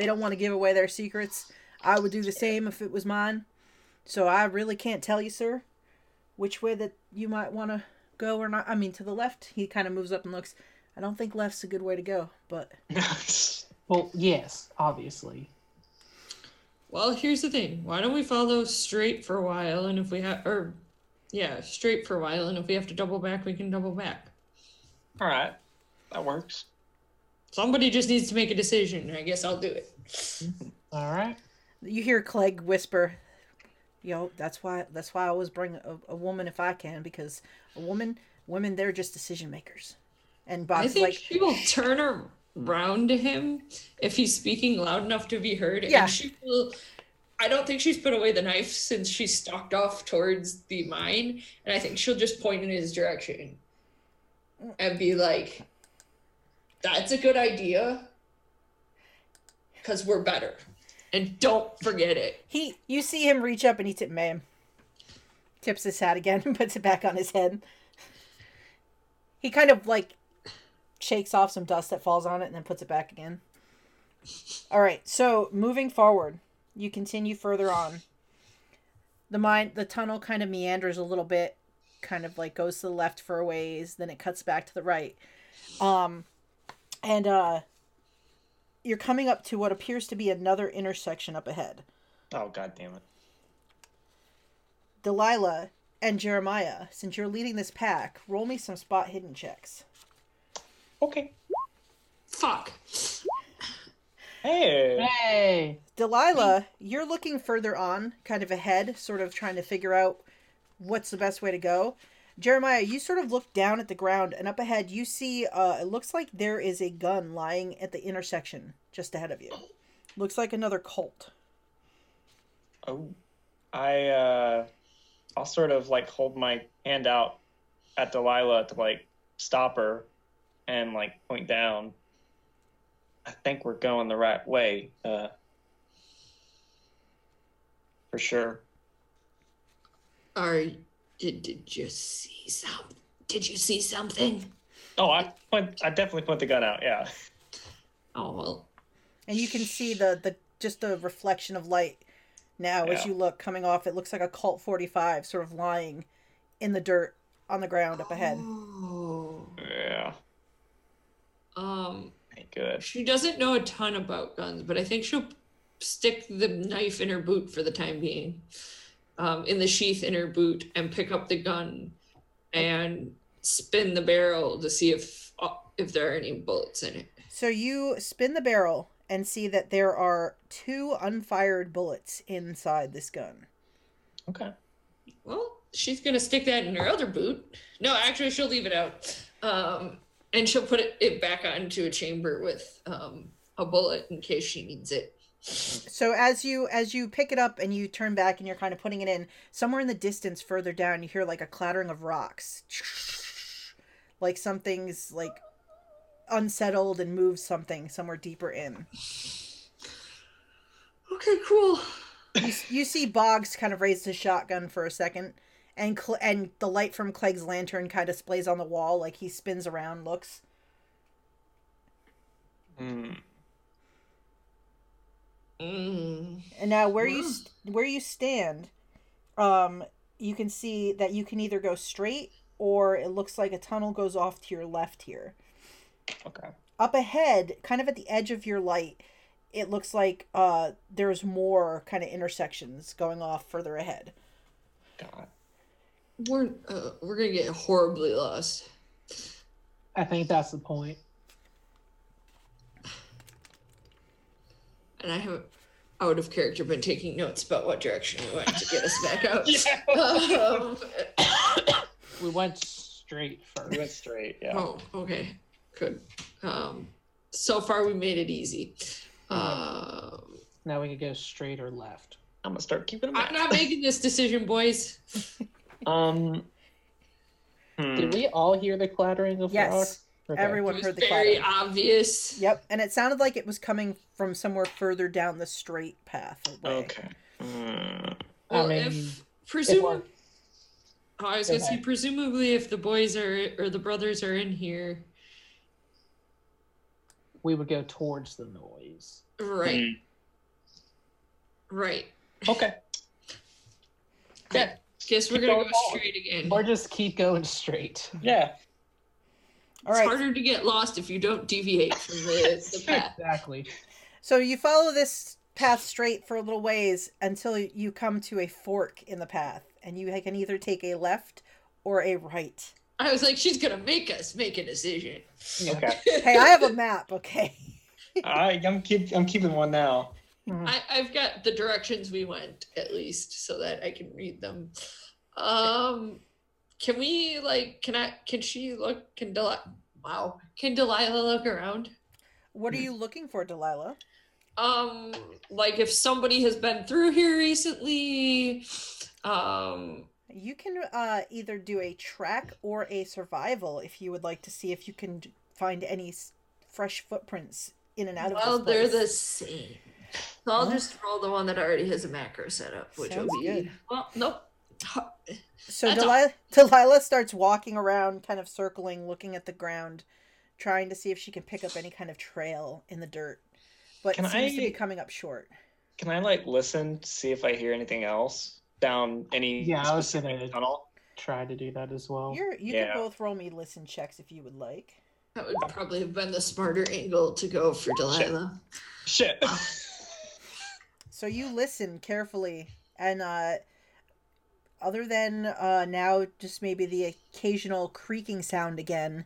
They don't want to give away their secrets. I would do the same if it was mine. So I really can't tell you, sir, which way that you might want to go or not. I mean, to the left. He kind of moves up and looks. I don't think left's a good way to go, but *laughs* Well, yes, obviously. Well, here's the thing. Why don't we follow straight for a while, and if we have, or yeah, straight for a while, and if we have to double back, we can double back. All right, that works. Somebody just needs to make a decision, and I guess I'll do it. Mm-hmm. All right. You hear Clegg whisper, "Yo, that's why that's why I always bring a, a woman if I can because a woman, women, they're just decision makers." And I Bob's think like, she will turn her round to him if he's speaking loud enough to be heard. Yeah. And she will. I don't think she's put away the knife since she stalked off towards the mine, and I think she'll just point in his direction and be like, "That's a good idea, because we're better." And don't forget it. He, you see him reach up and he tip, ma'am. Tips his hat again and *laughs* puts it back on his head. He kind of like shakes off some dust that falls on it and then puts it back again. All right, so moving forward, you continue further on. The mine, the tunnel kind of meanders a little bit, kind of like goes to the left for a ways, then it cuts back to the right. Um, and uh, you're coming up to what appears to be another intersection up ahead. Oh god damn it. Delilah and Jeremiah, since you're leading this pack, roll me some spot hidden checks. Okay. Fuck. Hey. Hey! Delilah, you're looking further on, kind of ahead, sort of trying to figure out what's the best way to go. Jeremiah, you sort of look down at the ground, and up ahead, you see uh, it looks like there is a gun lying at the intersection just ahead of you. Looks like another Colt. Oh. I uh I'll sort of like hold my hand out at Delilah to like stop her and like point down. I think we're going the right way. Uh for sure. Are did, did you see some? Did you see something? Oh, I point I definitely point the gun out, yeah. Oh well. And you can see the, the just the reflection of light now as you look coming off. It looks like a Colt 45 sort of lying in the dirt on the ground up ahead. Oh. Yeah. Um. Good. She doesn't know a ton about guns, but I think she'll stick the knife in her boot for the time being, um, in the sheath in her boot, and pick up the gun and spin the barrel to see if uh, if there are any bullets in it. So you spin the barrel and see that there are two unfired bullets inside this gun. Okay. Well, she's gonna stick that in her other boot. No, actually, she'll leave it out, um, and she'll put it, it back onto a chamber with um, a bullet in case she needs it. So as you as you pick it up and you turn back and you're kind of putting it in, somewhere in the distance further down you hear like a clattering of rocks. Like something's like unsettled and moves something somewhere deeper in. Okay, cool. You, you see Boggs kind of raise his shotgun for a second and Cl- and the light from Clegg's lantern kind of displays on the wall like he spins around looks. Hmm. Mm. And now where you st- where you stand, um, you can see that you can either go straight or it looks like a tunnel goes off to your left here. Okay. Up ahead, kind of at the edge of your light, it looks like uh there's more kind of intersections going off further ahead. God. We're uh, we're gonna get horribly lost. I think that's the point. And I have out of character been taking notes about what direction we went to get us back *laughs* out. Um, We went straight first. We went straight, yeah. oh, okay, good. Um, so far we made it easy. Um, Now we can go straight or left. I'm gonna start keeping them. I'm not making this decision, boys. *laughs* Um. hmm. Did we all hear the clattering of Yes. rocks? Okay. Everyone It was heard the very clatter. obvious. Yep, and it sounded like it was coming from somewhere further down the straight path. Away. Okay. Hmm. Well, I mean, if presumably, oh, I was Go gonna say presumably if the boys are or the brothers are in here, we would go towards the noise. right, right. Hmm. Okay. Yeah. Guess we're Keep gonna going go forward. straight again. Or just keep going straight. Yeah. All it's right. harder to get lost if you don't deviate from the, the *laughs* path. Exactly. So you follow this path straight for a little ways until you come to a fork in the path, and you can either take a left or a right. I was like, she's gonna make us make a decision. Yeah. Okay. Hey, I have a map, okay? *laughs* I, I'm keep I'm keeping one now. Mhm. I, I've got the directions we went at least so that I can read them. Um, can we like? Can I? Can she look? Can Delilah? Wow. Can Delilah look around? What are you looking for, Delilah? Um, like if somebody has been through here recently, um, You can uh, either do a track or a survival if you would like to see if you can find any s- fresh footprints in and out well, of this they're the same. So I'll Huh? just roll the one that already has a macro set up, which Sounds will be good. well, nope. So Delilah, *laughs* Delilah starts walking around, kind of circling, looking at the ground, trying to see if she can pick up any kind of trail in the dirt, but Can seems to be coming up short. Can I like listen see if I hear anything else down any Yeah, I was specific gonna- tunnel? Try to do that as well. You're, you Yeah. can both roll me listen checks if you would like. That would probably have been the smarter angle to go for Delilah. Shit. So you listen carefully, and uh, other than uh, now, just maybe the occasional creaking sound again,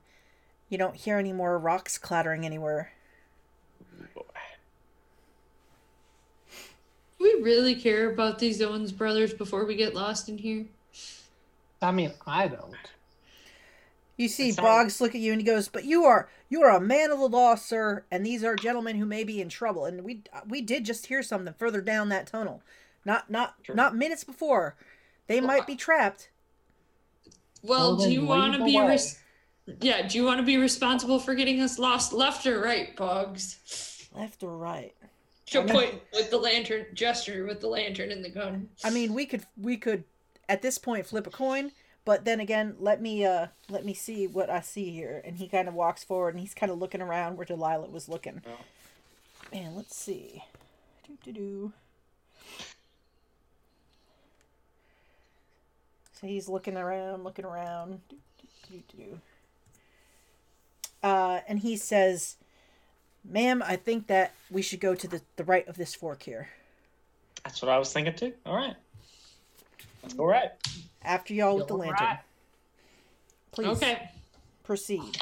you don't hear any more rocks clattering anywhere. Do we really care about these Owens brothers before we get lost in here? I mean, I don't. You see It sounds- Boggs look at you and he goes, "But you are you are a man of the law, sir, and these are gentlemen who may be in trouble. And we we did just hear something further down that tunnel, not not Sure. not minutes before. They might be trapped. Well, Well, do you want to be res- Yeah, do you want to be responsible for getting us lost left or right, Boggs? Left or right? She'll point with the lantern, gesture with the lantern and the gun. I mean, we could we could at this point flip a coin, but then again, let me uh let me see what I see here. And he kind of walks forward and he's kind of looking around where Delilah was looking. Oh. And let's see. Do do do. So he's looking around, looking around. Do, do, do, do. Uh, and he says, "Ma'am, I think that we should go to the the right of this fork here." That's what I was thinking too. All right. Let's go right. After y'all with the lantern. right. Please Okay, proceed.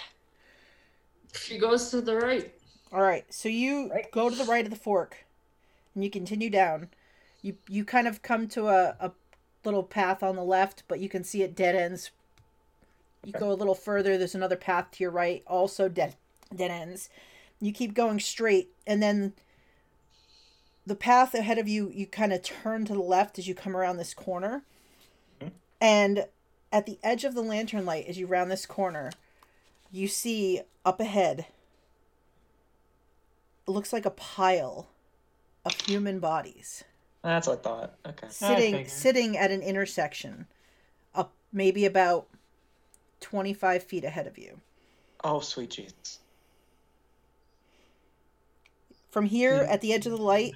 she goes to the right. All right, so you Right. go to the right of the fork, and you continue down. You you kind of come to a, a little path on the left, but you can see it dead ends. You go a little further. There's another path to your right, also dead dead ends. You keep going straight, and then the path ahead of you, you kind of turn to the left as you come around this corner. Mhm. And at the edge of the lantern light, as you round this corner, you see up ahead it looks like a pile of human bodies That's what I thought. Okay. sitting sitting at an intersection up maybe about 25 feet ahead of you Oh, sweet Jesus. from here at the edge of the light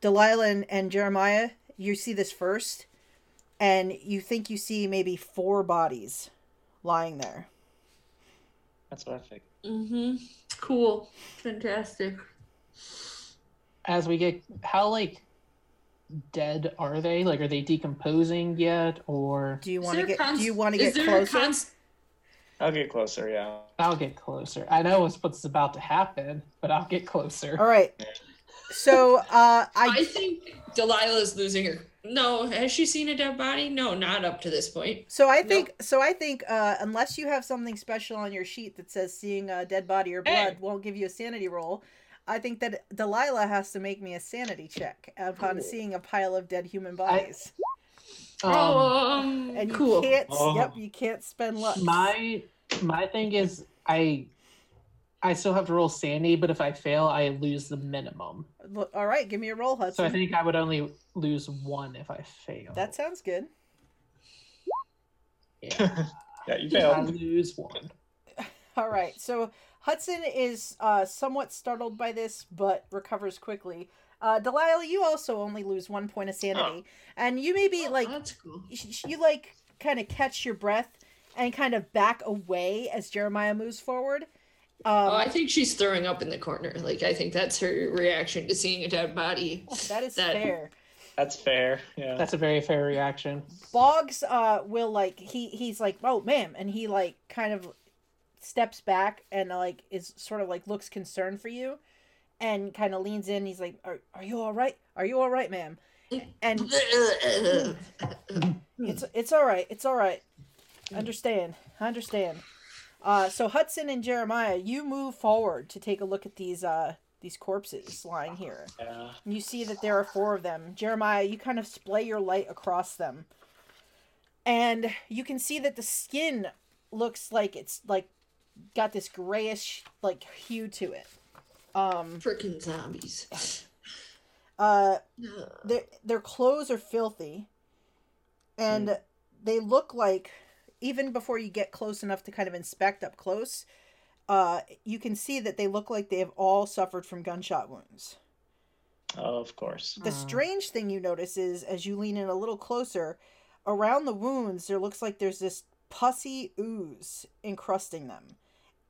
delilah and, and jeremiah you see this first and you think you see maybe four bodies lying there That's what I think. Mm-hmm. Cool. Fantastic. As we get, how like dead are they? Like, are they decomposing yet, or do you want to get cons- do you want to get closer cons- I'll get closer. Yeah. I'll get closer. I know what's what's about to happen, but I'll get closer. all right so uh I i think Delilah's losing her. No, has she seen a dead body? No, not up to this point. So I think so I think uh unless you have something special on your sheet that says seeing a dead body or blood Hey. won't give you a sanity roll, I think that Delilah has to make me a sanity check upon Cool. seeing a pile of dead human bodies. Um, oh, um, and you cool. can't Oh. yep, you can't spend luck. my my thing is, I I still have to roll sanity, but if I fail, I lose the minimum. All right, give me a roll, Hudson. So I think I would only lose one if I fail. that sounds good. yeah. *laughs* Yeah, you I failed. lose one. *laughs* All right. So Hudson is uh, somewhat startled by this, but recovers quickly. Uh, Delilah, you also only lose one point of sanity, and you may be Oh, like that's cool. you, you like kind of catch your breath and kind of back away as Jeremiah moves forward. Um, oh, I think she's throwing up in the corner. Like I think that's her reaction to seeing a dead body. that is that- fair. That's fair. Yeah. That's a very fair reaction. Boggs uh, will like he he's like oh ma'am, and he like kind of steps back and like is sort of like looks concerned for you, and kind of leans in. He's like, are, are you all right? Are you all right, ma'am? And *laughs* it's it's all right. It's all right. Understand. Understand. Uh, so Hudson and Jeremiah, you move forward to take a look at these uh, these corpses lying here. Yeah. And you see that there are four of them. Jeremiah, you kind of splay your light across them. And you can see that the skin looks like it's like got this grayish like hue to it. Um Freaking zombies. uh their their clothes are filthy and they look like even before you get close enough to kind of inspect up close uh you can see that they look like they have all suffered from gunshot wounds Oh, Of course. the Uh. strange thing you notice is as you lean in a little closer around the wounds there looks like there's this pussy ooze encrusting them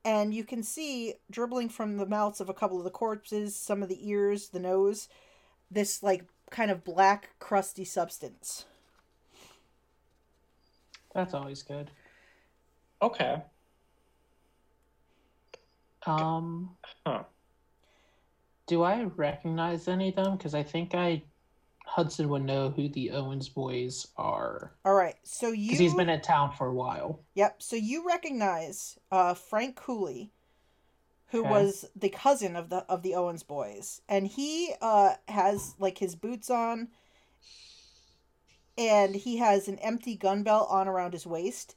and you can see dribbling from the mouths of a couple of the corpses some of the ears the nose this like kind of black crusty substance That's always good. Okay. Um, Huh. do I recognize any of them? Because I think I Hudson would know who the Owens boys are all right so you because he's been in town for a while. Yep. So you recognize uh, Frank Cooley, who Okay. was the cousin of the of the Owens boys, and he uh, has like his boots on, and he has an empty gun belt on around his waist.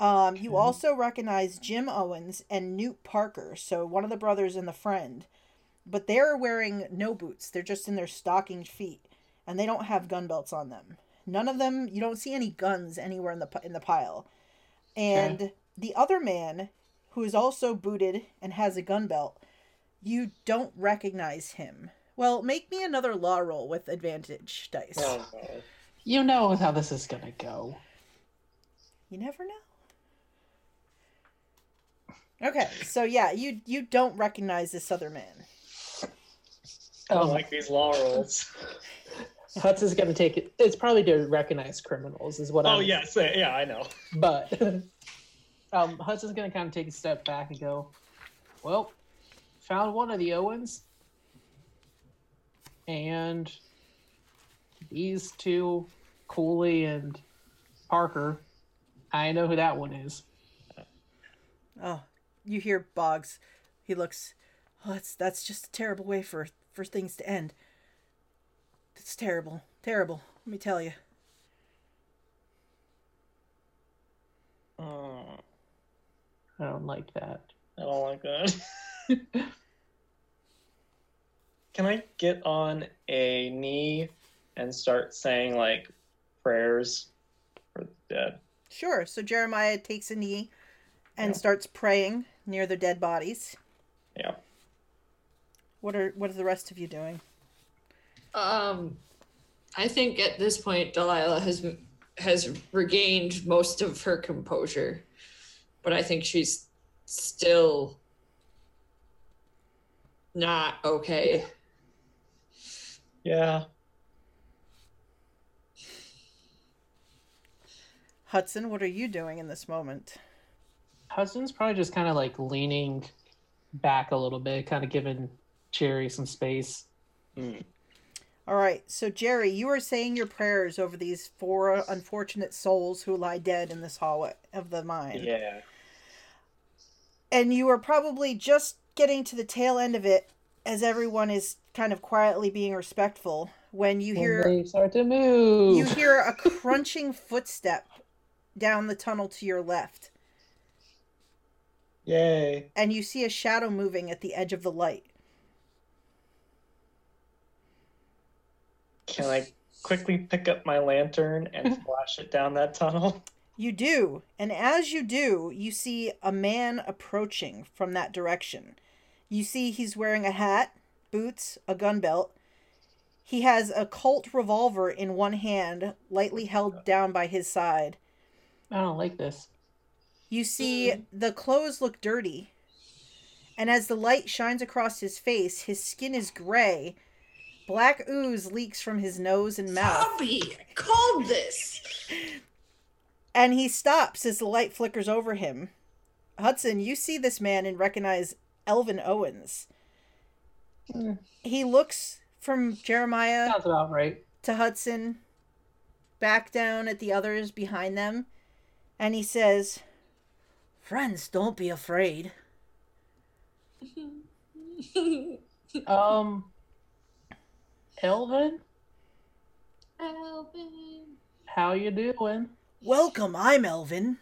Um, you Okay. also recognize Jim Owens and Newt Parker, so one of the brothers and the friend, but they're wearing no boots. They're just in their stockinged feet, and they don't have gun belts on them. None of them. You don't see any guns anywhere in the in the pile. And the other man, who is also booted and has a gun belt, you don't recognize him. Well, make me another law roll with advantage dice. Oh, no. You know how this is gonna go. You never know. Okay, so yeah, you you don't recognize this other man. Oh. I don't like these law rolls. *laughs* Hudson's gonna take it. It's probably to recognize criminals, is what. Oh I'm, yes, yeah, I know. But *laughs* um, Hudson's gonna kind of take a step back and go, "Well, found one of the Owens, and these two, Cooley and Parker. I know who that one is. Oh, you hear Boggs. He looks. Oh, that's that's just a terrible way for for things to end. It's terrible, terrible. Let me tell you. Oh, I don't like that. I don't like that. *laughs* Can I get on a knee and start saying like prayers for the dead? Sure. So Jeremiah takes a knee and Yeah. starts praying near the dead bodies. Yeah. What are what are the rest of you doing? Um, I think at this point Delilah has has regained most of her composure, but I think she's still not okay. Yeah. Hudson, what are you doing in this moment? Hudson's probably just kind of like leaning back a little bit, kind of giving Jerry some space. Hmm. All right. So Jerry, you are saying your prayers over these four unfortunate souls who lie dead in this hallway of the mine. Yeah. And you are probably just getting to the tail end of it as everyone is kind of quietly being respectful when you hear they start to move. you hear a crunching *laughs* footstep down the tunnel to your left Yay. and you see a shadow moving at the edge of the light. Can I quickly pick up my lantern and *laughs* flash it down that tunnel? You do, and as you do, you see a man approaching from that direction. You see he's wearing a hat, boots, a gun belt. He has a Colt revolver in one hand, lightly held down by his side. I don't like this. You see the clothes look dirty. And as the light shines across his face, his skin is gray. Black ooze leaks from his nose and mouth. Zombie, I called this. And he stops as the light flickers over him. Hudson, you see this man and recognize Elvin Owens. Hmm. He looks from Jeremiah Sounds about right. to Hudson, back down at the others behind them, and he says, Friends, don't be afraid. Um, Elvin, Alvin. how you doing? Welcome, I'm Elvin.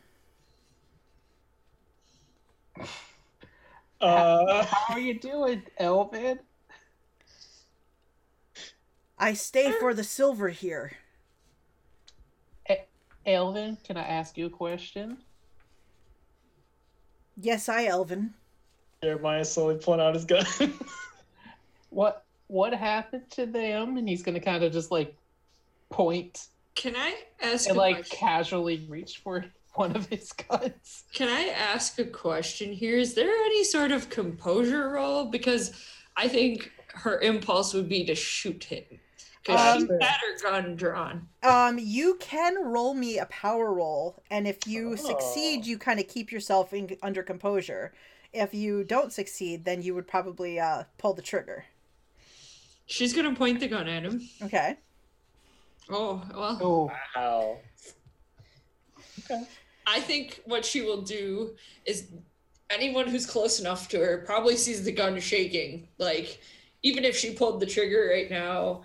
Uh, How are you doing, Elvin? I stay for the silver here. Elvin, can I ask you a question? Yes, I, Elvin. Jeremiah slowly pulling out his gun. *laughs* What what happened to them? And he's gonna kind of just like point Can I ask and a like question? casually reach for *laughs* one of his guns. Can I ask a question here? Is there any sort of composure roll? Because I think her impulse would be to shoot him. Because Um, she had her gun drawn. Um, you can roll me a power roll, and if you succeed, Oh. you kind of keep yourself in, under composure. If you don't succeed, then you would probably uh, pull the trigger. She's gonna point the gun at him. Okay. Oh well. Oh, wow. I think what she will do is anyone who's close enough to her probably sees the gun shaking. Like, even if she pulled the trigger right now,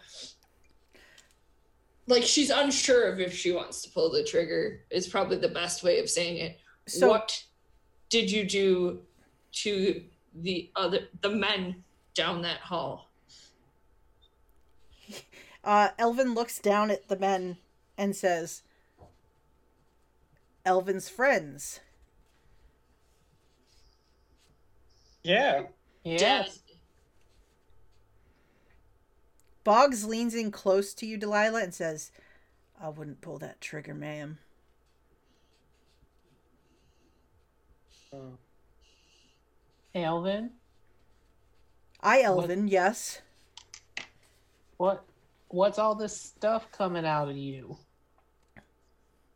like she's unsure of if she wants to pull the trigger, is probably the best way of saying it. So what did you do to the other the men down that hall? Uh, Elvin looks down at the men and says, "Elvin's friends." Yeah. yes. Boggs leans in close to you, Delilah, and says, "I wouldn't pull that trigger, ma'am." Oh. Elvin, I, Elvin, yes. what what's all this stuff coming out of you?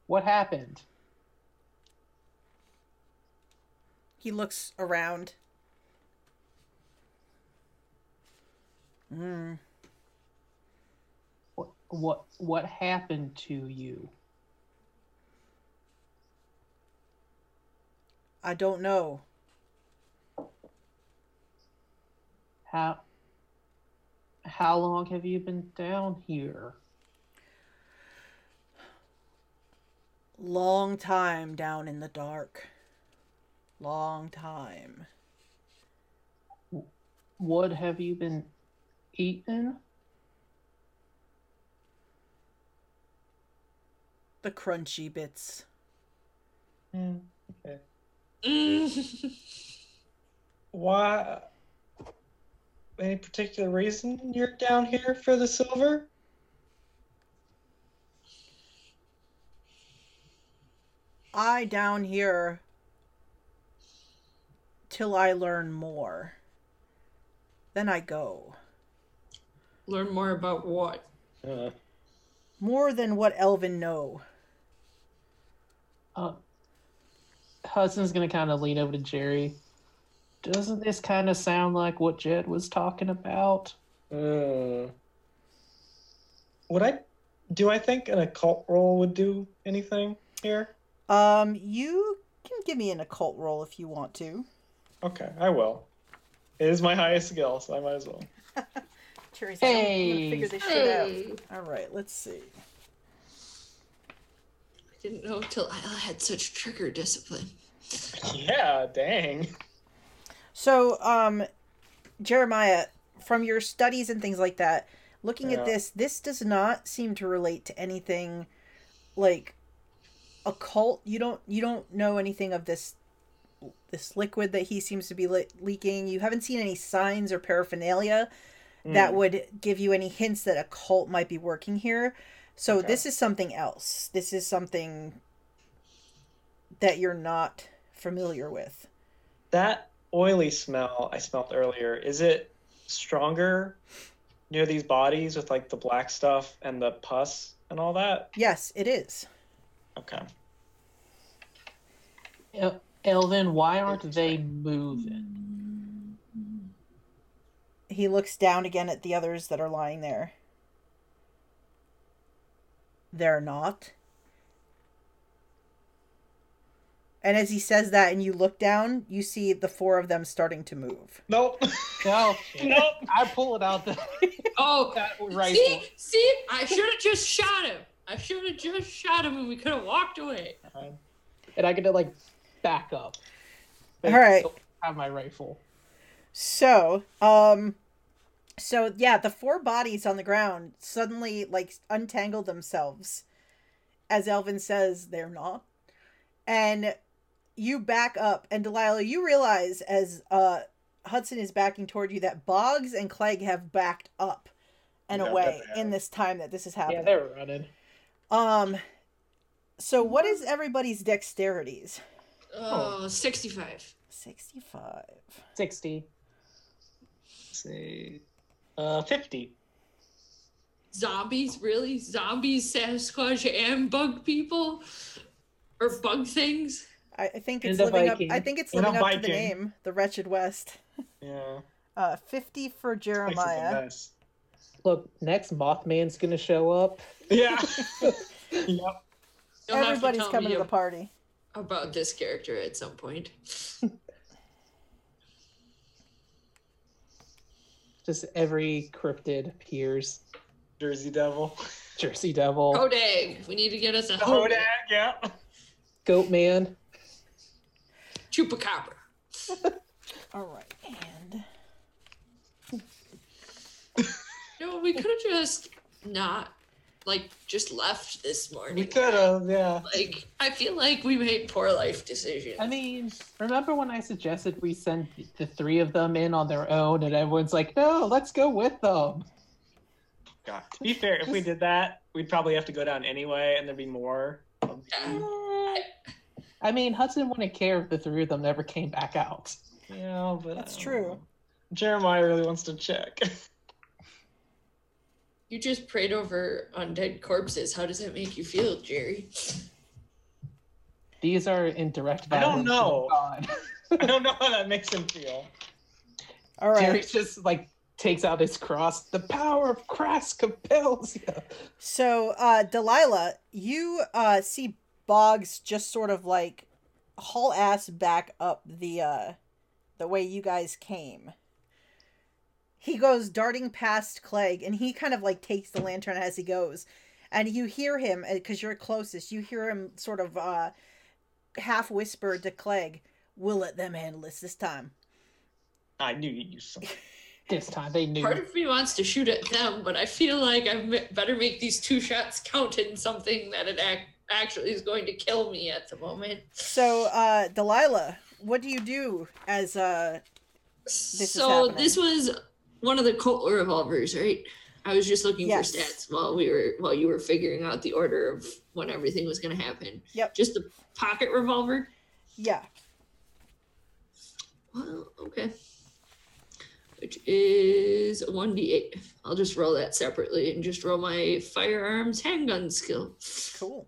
What happened? He looks around. Hmm. What what what happened to you? I don't know. How how long have you been down here? Long time down in the dark. Long time. What have you been eating? The crunchy bits. Mm, okay. *laughs* Why? Any particular reason you're down here for the silver? I down here till I learn more. Then I go. Learn more about what? Uh, More than what Elvin know. Uh, Hudson's gonna kind of lean over to Jerry. Doesn't this kind of sound like what Jed was talking about? uh, would I? Do I think an occult roll would do anything here? Um, you can give me an occult roll if you want to. Okay, I will. It is my highest skill, so I might as well. *laughs* Jerry's like, I'm Hey. figure this shit Hey. out. All right, let's see. I didn't know till I had such trigger discipline. Yeah, dang. So, um, Jeremiah, from your studies and things like that, looking Yeah. at this, this does not seem to relate to anything like occult. You don't you don't know anything of this this liquid that he seems to be le- leaking. You haven't seen any signs or paraphernalia that Mm, would give you any hints that a cult might be working here. So Okay. this is something else. This is something that you're not familiar with. that oily smell I smelled earlier, is it stronger near these bodies with like the black stuff and the pus and all that? Yes, it is. Okay. El- Elvin, why aren't they moving? He looks down again at the others that are lying there. They're not. And as he says that and you look down, you see the four of them starting to move. Nope. No, *laughs* nope. I pull it out the *laughs* Oh, *laughs* that rifle. see, see, I should have just shot him. I should have just shot him, and we could have walked away. and I get to like back up. All right. still Have my rifle. So, um so yeah, the four bodies on the ground suddenly like untangle themselves as Elvin says they're not. And you back up and Delilah, you realize as uh Hudson is backing toward you that Boggs and Clegg have backed up and Yeah, away in this time that this is happening. Yeah, happening. they were running. um so what is everybody's dexterities? Oh, 65. 65. Sixty. say uh 50 Zombies, really? Zombies, Sasquatch, and bug people? Or bug things? I, I think it's And a living up. I think it's And living up to the name, the Wretched West. *laughs* yeah Uh, fifty for Makes it the Jeremiah. Look, next Mothman's gonna show up. yeah *laughs* yep You'll have to Everybody's coming to the party. about this character at some point. *laughs* Just every cryptid appears. jersey devil Jersey Devil, Hodag, we need to get us a Hodag, Hodag. yeah Goat Man. Chupacabra. *laughs* All right, and *laughs* No, we could have just not, like, just left this morning. we could have yeah Like, I feel like we made poor life decisions. I mean, remember when I suggested we send the three of them in on their own, and everyone's like, "No, let's go with them." God. to be fair if we did that we'd probably have to go down anyway and there'd be more of Yeah. I mean, Hudson wouldn't care if the three of them never came back out. yeah but That's true. know. jeremiah really wants to check You just prayed over undead corpses. How does that make you feel, Jerry? These are in direct I don't know. I don't know how that makes him feel all right. Jerry just like takes out his cross. The power of Christ compels you. So, uh, Delilah, you uh see Boggs just sort of like haul ass back up the uh the way you guys came. He goes darting past Clegg, and he kind of like takes the lantern as he goes, and you hear him because you're closest. You hear him sort of uh half whisper to Clegg, "We'll let them handle this this time." i knew you'd use something *laughs* This time they knew. Part of me wants to shoot at them, but I feel like I better make these two shots count in something that it ac- actually is going to kill me at the moment. So, uh, Delilah, what do you do as uh is so this was one of the Colt revolvers, right? I was just looking Yes. for stats while we were while you were figuring out the order of when everything was going to happen. Yep. Just the pocket revolver. yeah Well, okay. Which is 1d8. I'll just roll that separately and just roll my firearms handgun skill. cool.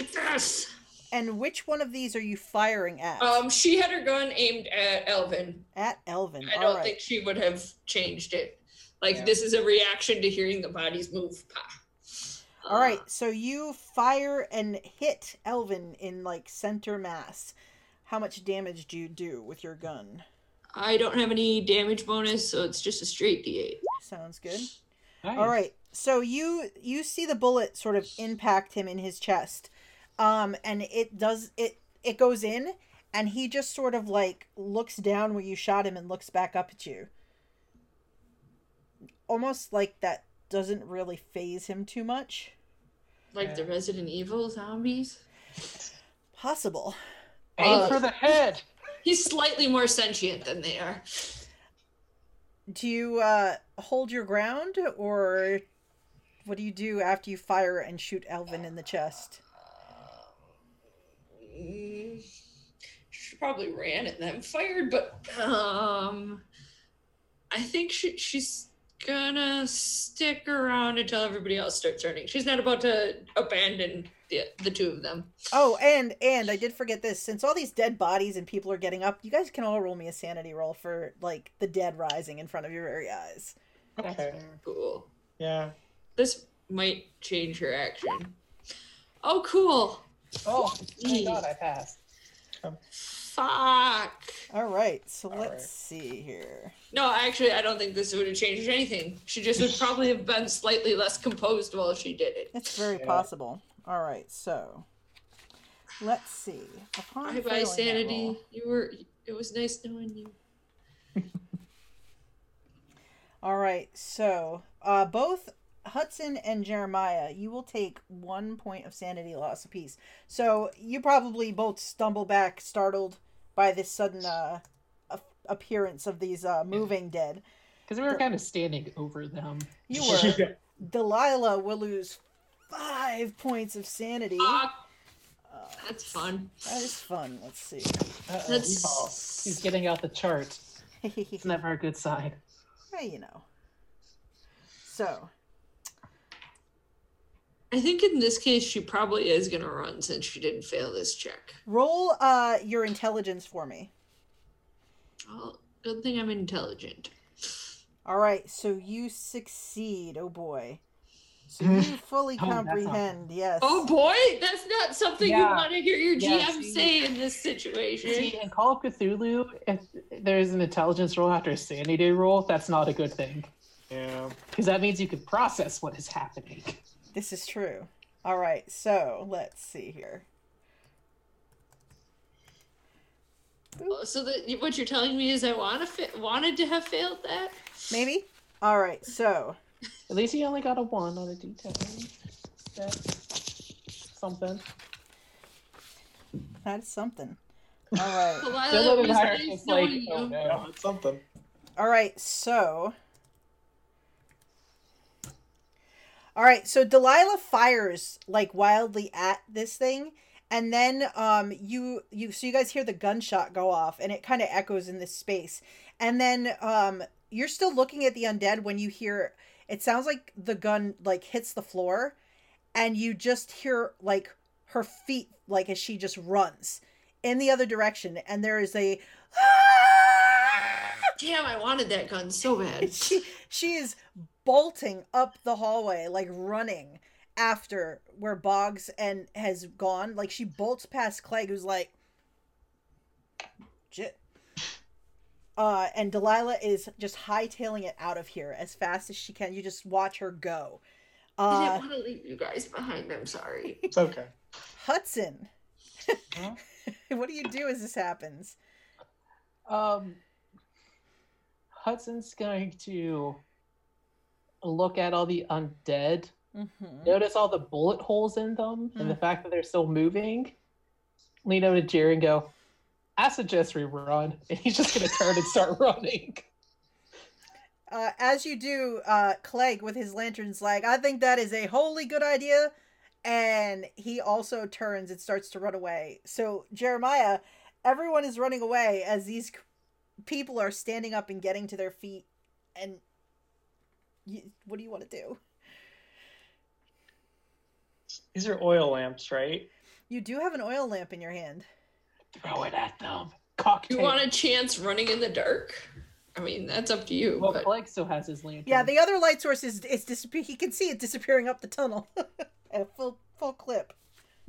Success! And which one of these are you firing at? Um, she had her gun aimed at Elvin. at Elvin. I All don't right. think she would have changed it. Like, Yeah. this is a reaction to hearing the bodies move. Pa. All right. Uh, So you fire and hit Elvin in like center mass. How much damage do you do with your gun? I don't have any damage bonus, so it's just a straight d8. Sounds good. Nice. All right. So you you see the bullet sort of impact him in his chest. Um and it does it it goes in and he just sort of like looks down where you shot him and looks back up at you. Almost like that doesn't really faze him too much. Like the Resident Evil zombies. Possible. Aim Uh, for the head. He's slightly more sentient than they are. Do you uh hold your ground or what do you do after you fire and shoot Elvin in the chest? Mm, she probably ran and then fired, but um, I think she she's gonna stick around until everybody else starts running. She's not about to abandon the the two of them. Oh, and and I did forget this. Since all these dead bodies and people are getting up, you guys can all roll me a sanity roll for like the dead rising in front of your very eyes. Okay. Cool. Yeah. This might change her action. Oh, cool. Oh, thank God I passed. Fuck. All right, so All let's right. see here. No, actually, I don't think this would have changed anything. She just would probably have been slightly less composed while she did it. It's very Yeah. possible. All right, so let's see. Upon Bye bye, sanity. roll- You were. It was nice knowing you. *laughs* All right, so uh, both Hudson and Jeremiah, you will take one point of sanity loss apiece. So you probably both stumble back, startled by this sudden uh, a- appearance of these uh, moving dead. Because we were kind of standing over them. You were. *laughs* Delilah will lose five points of sanity. Fuck. Uh, That's fun. that is fun. Let's see. That's. He's getting out the chart. *laughs* It's never a good sign. you know. So I think in this case, she probably is gonna run since she didn't fail this check. roll uh, your intelligence for me. Well, good thing I'm intelligent. All right, so you succeed. Oh boy. So *laughs* you fully Oh, that's not- comprehend, yes. Oh boy, that's not something you want to hear your Yeah, GM see- say in this situation. See, in Call of Cthulhu, if there's an intelligence roll after a sanity roll, that's not a good thing. yeah. Because that means you can process what is happening. This is true. All right, so let's see here. Oh, so that what you're telling me is I want to fa- wanted to have failed that. Maybe? All right, so At least he only got a one on a d10. That's something. that's something. All *laughs* right. Delilah, Dylan it and was I are just like, oh no. It's something. All right, so All right, so Delilah fires like wildly at this thing and then um you you so you guys hear the gunshot go off and it kind of echoes in this space. And then um you're still looking at the undead when you hear it sounds like the gun like hits the floor and you just hear like her feet like as she just runs in the other direction and there is a Damn, I wanted that gun so bad. *laughs* she she is bolting up the hallway like running after where Boggs and has gone like she bolts past Clegg who's like shit uh and Delilah is just hightailing it out of here as fast as she can you just watch her go I uh didn't want to leave you guys behind. I'm sorry. *laughs* It's okay. Hudson Huh? *laughs* what do you do as this happens Um, Hudson's going to look at all the undead, mm-hmm. notice all the bullet holes in them, and the Mm. fact that they're still moving. Lean over to Jerry and go, I suggest we run. *laughs* And he's just going to turn and start *laughs* running. Uh, as you do, uh, Clegg with his lantern's like, I think that is a wholly good idea. And he also turns and starts to run away. So, Jeremiah, everyone is running away as these people are standing up and getting to their feet. And you, what do you want to do? These are oil lamps, right? You do have an oil lamp in your hand. Throw it at them. Cocktail. You want a chance running in the dark? I mean, that's up to you. Well, but Clegg still has his lantern. Yeah, the other light source is, is disappear. He can see it disappearing up the tunnel *laughs* at a full full clip.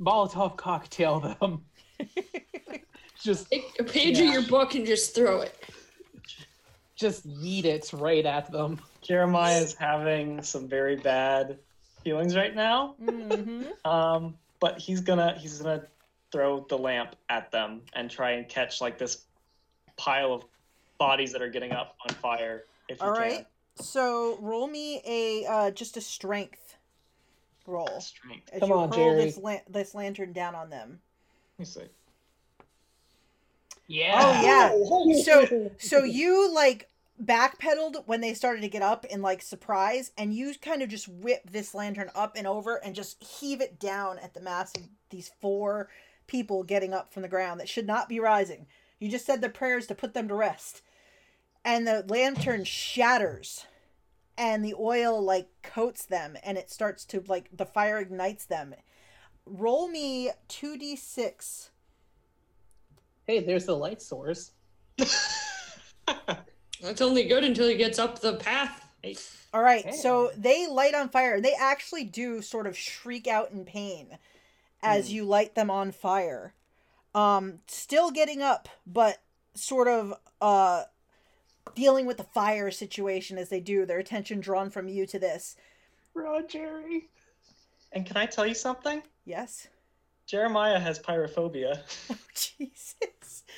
Molotov cocktail them. *laughs* just, take a page Yeah. of your book and just throw it. Just yeet it right at them. Jeremiah is having some very bad feelings right now. hmm Um, but he's gonna he's gonna throw the lamp at them and try and catch like this pile of bodies that are getting up on fire. If you All can. So roll me a uh, just a strength roll. Strength. as Come you on, hurl Jerry. this lan- this lantern down on them. Let me see. Yeah. Oh yeah. So so *laughs* you like backpedaled when they started to get up in like surprise, and you kind of just whip this lantern up and over and just heave it down at the mass of these four people getting up from the ground that should not be rising. You just said the prayers to put them to rest, and the lantern shatters. And the oil like coats them, and it starts to like the fire ignites them. Roll me two d six Hey, there's the light source. *laughs* That's only good until he gets up the path. All right, Hey. so they light on fire. They actually do sort of shriek out in pain as Hmm. you light them on fire. Um, still getting up, but sort of uh, dealing with the fire situation as they do. Their attention drawn from you to this. Run, Jerry. And can I tell you something? Yes. Jeremiah has pyrophobia. Oh, *laughs* Jesus.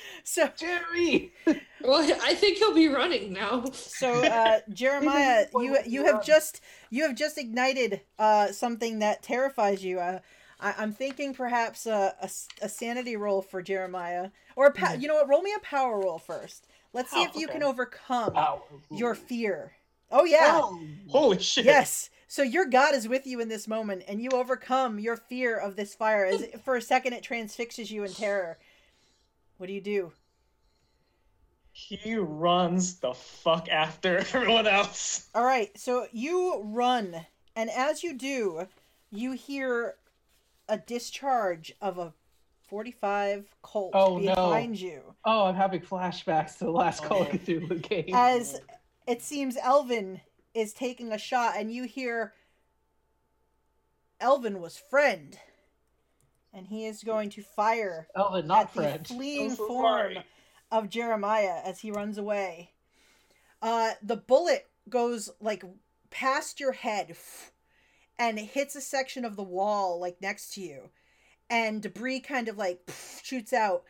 *laughs* So, Jerry. *laughs* Well, I think he'll be running now. so uh, *laughs* Jeremiah, you you you have just you have just ignited uh, something that terrifies you. Uh, I, I'm thinking perhaps a a sanity roll for Jeremiah, or a pa- you know what? Roll me a power roll first. Let's see Oh, if you okay. can overcome Wow. your fear. Oh yeah. Oh. Holy shit! Yes. So your God is with you in this moment, and you overcome your fear of this fire. As for a second, it transfixes you in terror. What do you do? He runs the fuck after *laughs* everyone else. All right. So you run, and as you do, you hear a discharge of a forty-five Colt Oh, no. behind you. Oh, I'm having flashbacks to the last Oh, Call of man. Cthulhu game. As it seems, Elvin is taking a shot, and you hear Elvin was friend, and he is going to fire Elvin, not at the friend. fleeing so form of Jeremiah as he runs away. Uh, the bullet goes like past your head *laughs* and hits a section of the wall like next to you, and debris kind of like *laughs* shoots out,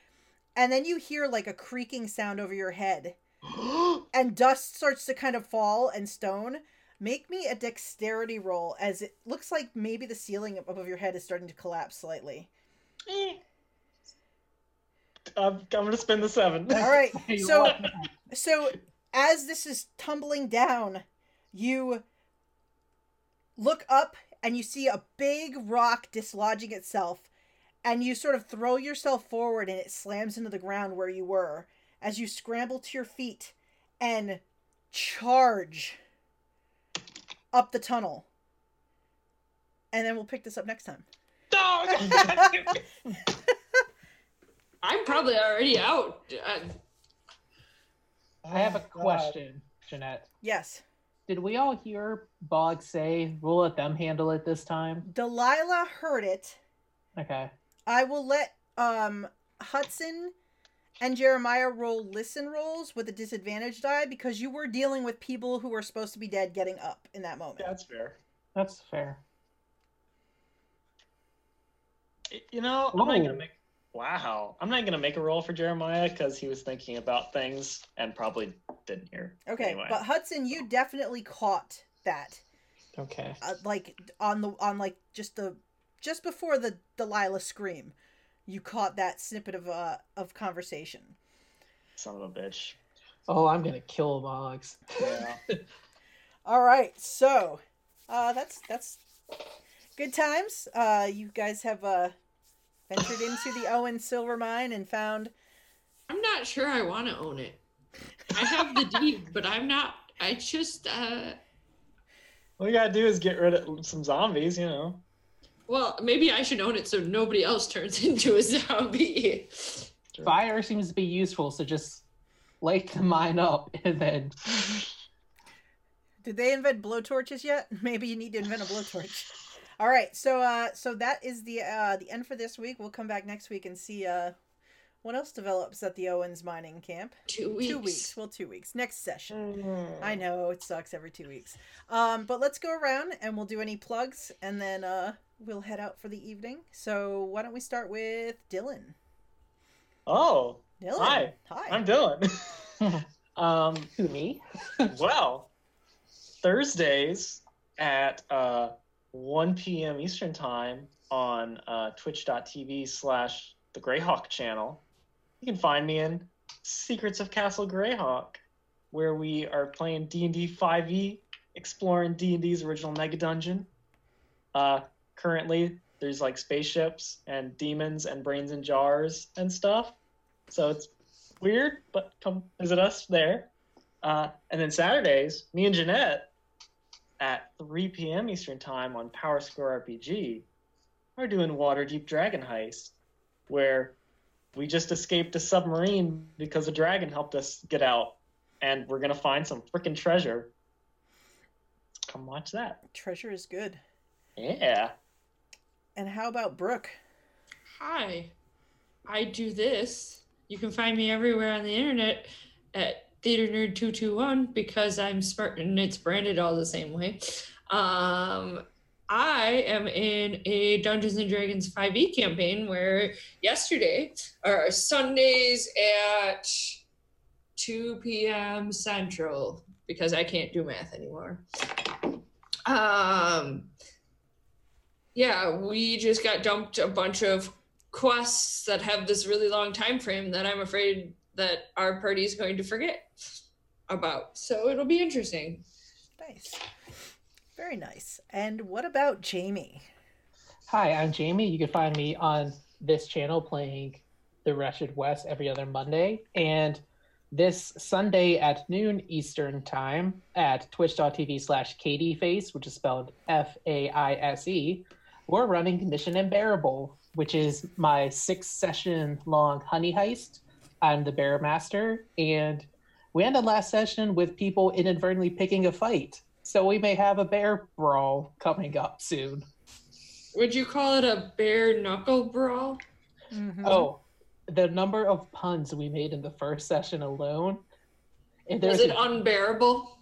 and then you hear like a creaking sound over your head, *gasps* and dust starts to kind of fall and stone. Make me a dexterity roll as it looks like maybe the ceiling above your head is starting to collapse slightly. Eh. I'm, I'm gonna spin the seven. All right, *laughs* so so as this is tumbling down, you look up and you see a big rock dislodging itself, and you sort of throw yourself forward and it slams into the ground where you were as you scramble to your feet and charge up the tunnel. And then we'll pick this up next time. Dog! *laughs* I'm probably already out. Uh, I have a Oh, God. question, Jeanette. Yes. Did we all hear Boggs say we'll let them handle it this time? Delilah heard it. Okay. I will let um Hudson and Jeremiah roll listen rolls with a disadvantage die because you were dealing with people who were supposed to be dead getting up in that moment. That's fair. That's fair. You know, I'm not gonna make. Wow, I'm not gonna make a roll for Jeremiah because he was thinking about things and probably didn't hear. Okay, Anyway. but Hudson, you definitely caught that, Okay. uh, like on the on like just the just before the Delilah scream, you caught that snippet of uh of conversation. Son of a bitch. Oh, I'm gonna kill Boggs. Yeah. *laughs* All right, so uh, that's that's good times. Uh, you guys have uh, ventured into the Owen silver mine and found. I'm not sure I want to own it. I have the *laughs* deed, but I'm not. I just, uh, All you gotta do is get rid of some zombies, you know. Well, maybe I should own it so nobody else turns *laughs* into a zombie. *laughs* Fire seems to be useful, so just light the mine up and then. Did they invent blowtorches yet? *laughs* Maybe you need to invent a blowtorch. All right, so uh, so that is the uh, the end for this week. We'll come back next week and see uh, what else develops at the Owens mining camp. Two weeks. Two weeks. Well, two weeks. Next session. I know it sucks every two weeks. Um, but let's go around and we'll do any plugs and then uh, we'll head out for the evening. So why don't we start with Dylan? Oh, Dylan. Hi. Hi. I'm Dylan. *laughs* um, Who, me? *laughs* well, Thursdays at uh, 1 p.m. Eastern Time on uh, twitch.tv slash the Greyhawk channel. You can find me in Secrets of Castle Greyhawk, where we are playing D&D 5e, E, exploring D&D's original Mega Dungeon. Uh, currently, there's like spaceships and demons and brains in jars and stuff. So it's weird, but come visit us there. Uh, and then Saturdays, me and Jeanette at 3 p.m. Eastern Time on PowerScore RPG are doing Waterdeep Dragon Heist, where we just escaped a submarine because a dragon helped us get out, and we're gonna find some freaking treasure. Come watch that. Treasure is good. Yeah. And how about Brooke? Hi, I do this. You can find me everywhere on the internet at Theater Nerd 221 because I'm smart and it's branded all the same way. Um, I am in a Dungeons and Dragons 5e campaign where yesterday, or Sundays at 2 p.m. Central, because I can't do math anymore. Um, yeah, we just got dumped a bunch of quests that have this really long time frame that I'm afraid that our party is going to forget about. So it'll be interesting. Nice. Very nice. And what about Jamie? Hi, I'm Jamie. You can find me on this channel playing The Wretched West every other Monday. And this Sunday at noon Eastern Time at twitch.tv slash katiefaise, which is spelled F A I S E, we're running Mission Unbearable, which is my six session long honey heist. I'm the bear master, and we ended last session with people inadvertently picking a fight. So we may have a bear brawl coming up soon. Would you call it a bear knuckle brawl? Mhm. Oh, the number of puns we made in the first session alone. If there Is was it a, unbearable?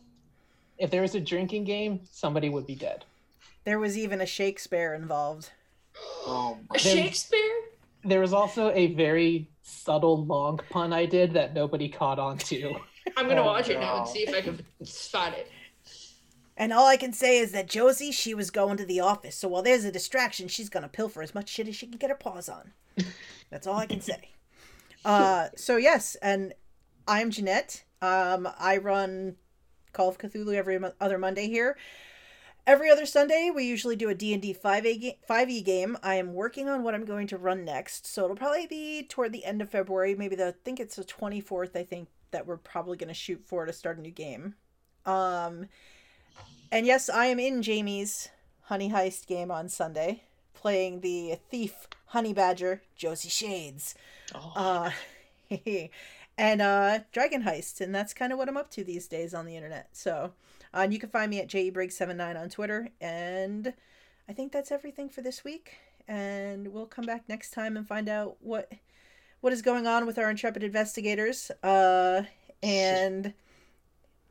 if there was a drinking game, somebody would be dead. There was even a Shakespeare involved. Oh A Shakespeare? There was also a very subtle long pun I did that nobody caught on to. *laughs* I'm gonna Oh, watch it now and see if I can spot it. And all I can say is that Josie, she was going to the office. So while there's a distraction, she's going to pilfer as much shit as she can get her paws on. *laughs* That's all I can say. Uh, so yes, and I'm Jeanette. Um, I run Call of Cthulhu every mo- other Monday here. Every other Sunday, we usually do a D&D 5A ga- 5e game. I am working on what I'm going to run next, so it'll probably be toward the end of February, maybe the I think it's the 24th, I think that we're probably going to shoot for to start a new game. Um and yes, I am in Jamie's Honey Heist game on Sunday, playing the thief honey badger, Josie Shades. Oh, Uh, *laughs* and uh, Dragon Heist, and that's kind of what I'm up to these days on the internet. So, uh, and you can find me at jebriggs79 on Twitter, and I think that's everything for this week. And we'll come back next time and find out what what is going on with our intrepid investigators, uh, and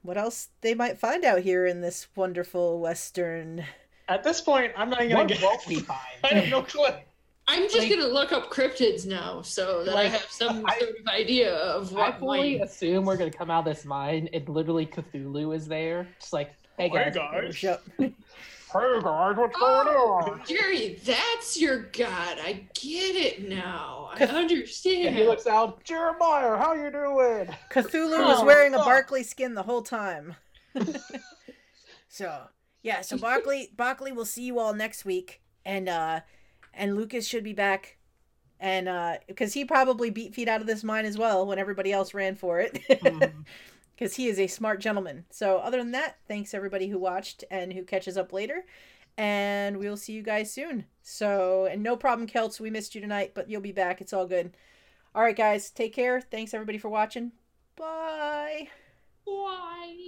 what else they might find out here in this wonderful western. At this point, I'm not even gonna What get. won't we *laughs* I have no clue. I'm just Like- gonna look up cryptids now so that I have some I- sort of idea of what. I what fully might. assume we're gonna come out of this mine and literally Cthulhu is there. Just like, hey Hey guys, guys. Yep. *laughs* hey guys, what's Oh, Jerry, that's your god. I get it now. I And understand. he looks out, Jeremiah, how you doing? Cthulhu was Oh, wearing a fuck. Barkley skin the whole time. *laughs* so yeah, so *laughs* Barkley Barkley will see you all next week, and uh, and Lucas should be back, and uh, because he probably beat feet out of this mine as well when everybody else ran for it, *laughs* because he is a smart gentleman. So other than that, thanks everybody who watched and who catches up later. And we'll see you guys soon. So, and no problem, Celts. We missed you tonight, but you'll be back. It's all good. All right, guys. Take care. Thanks, everybody, for watching. Bye bye.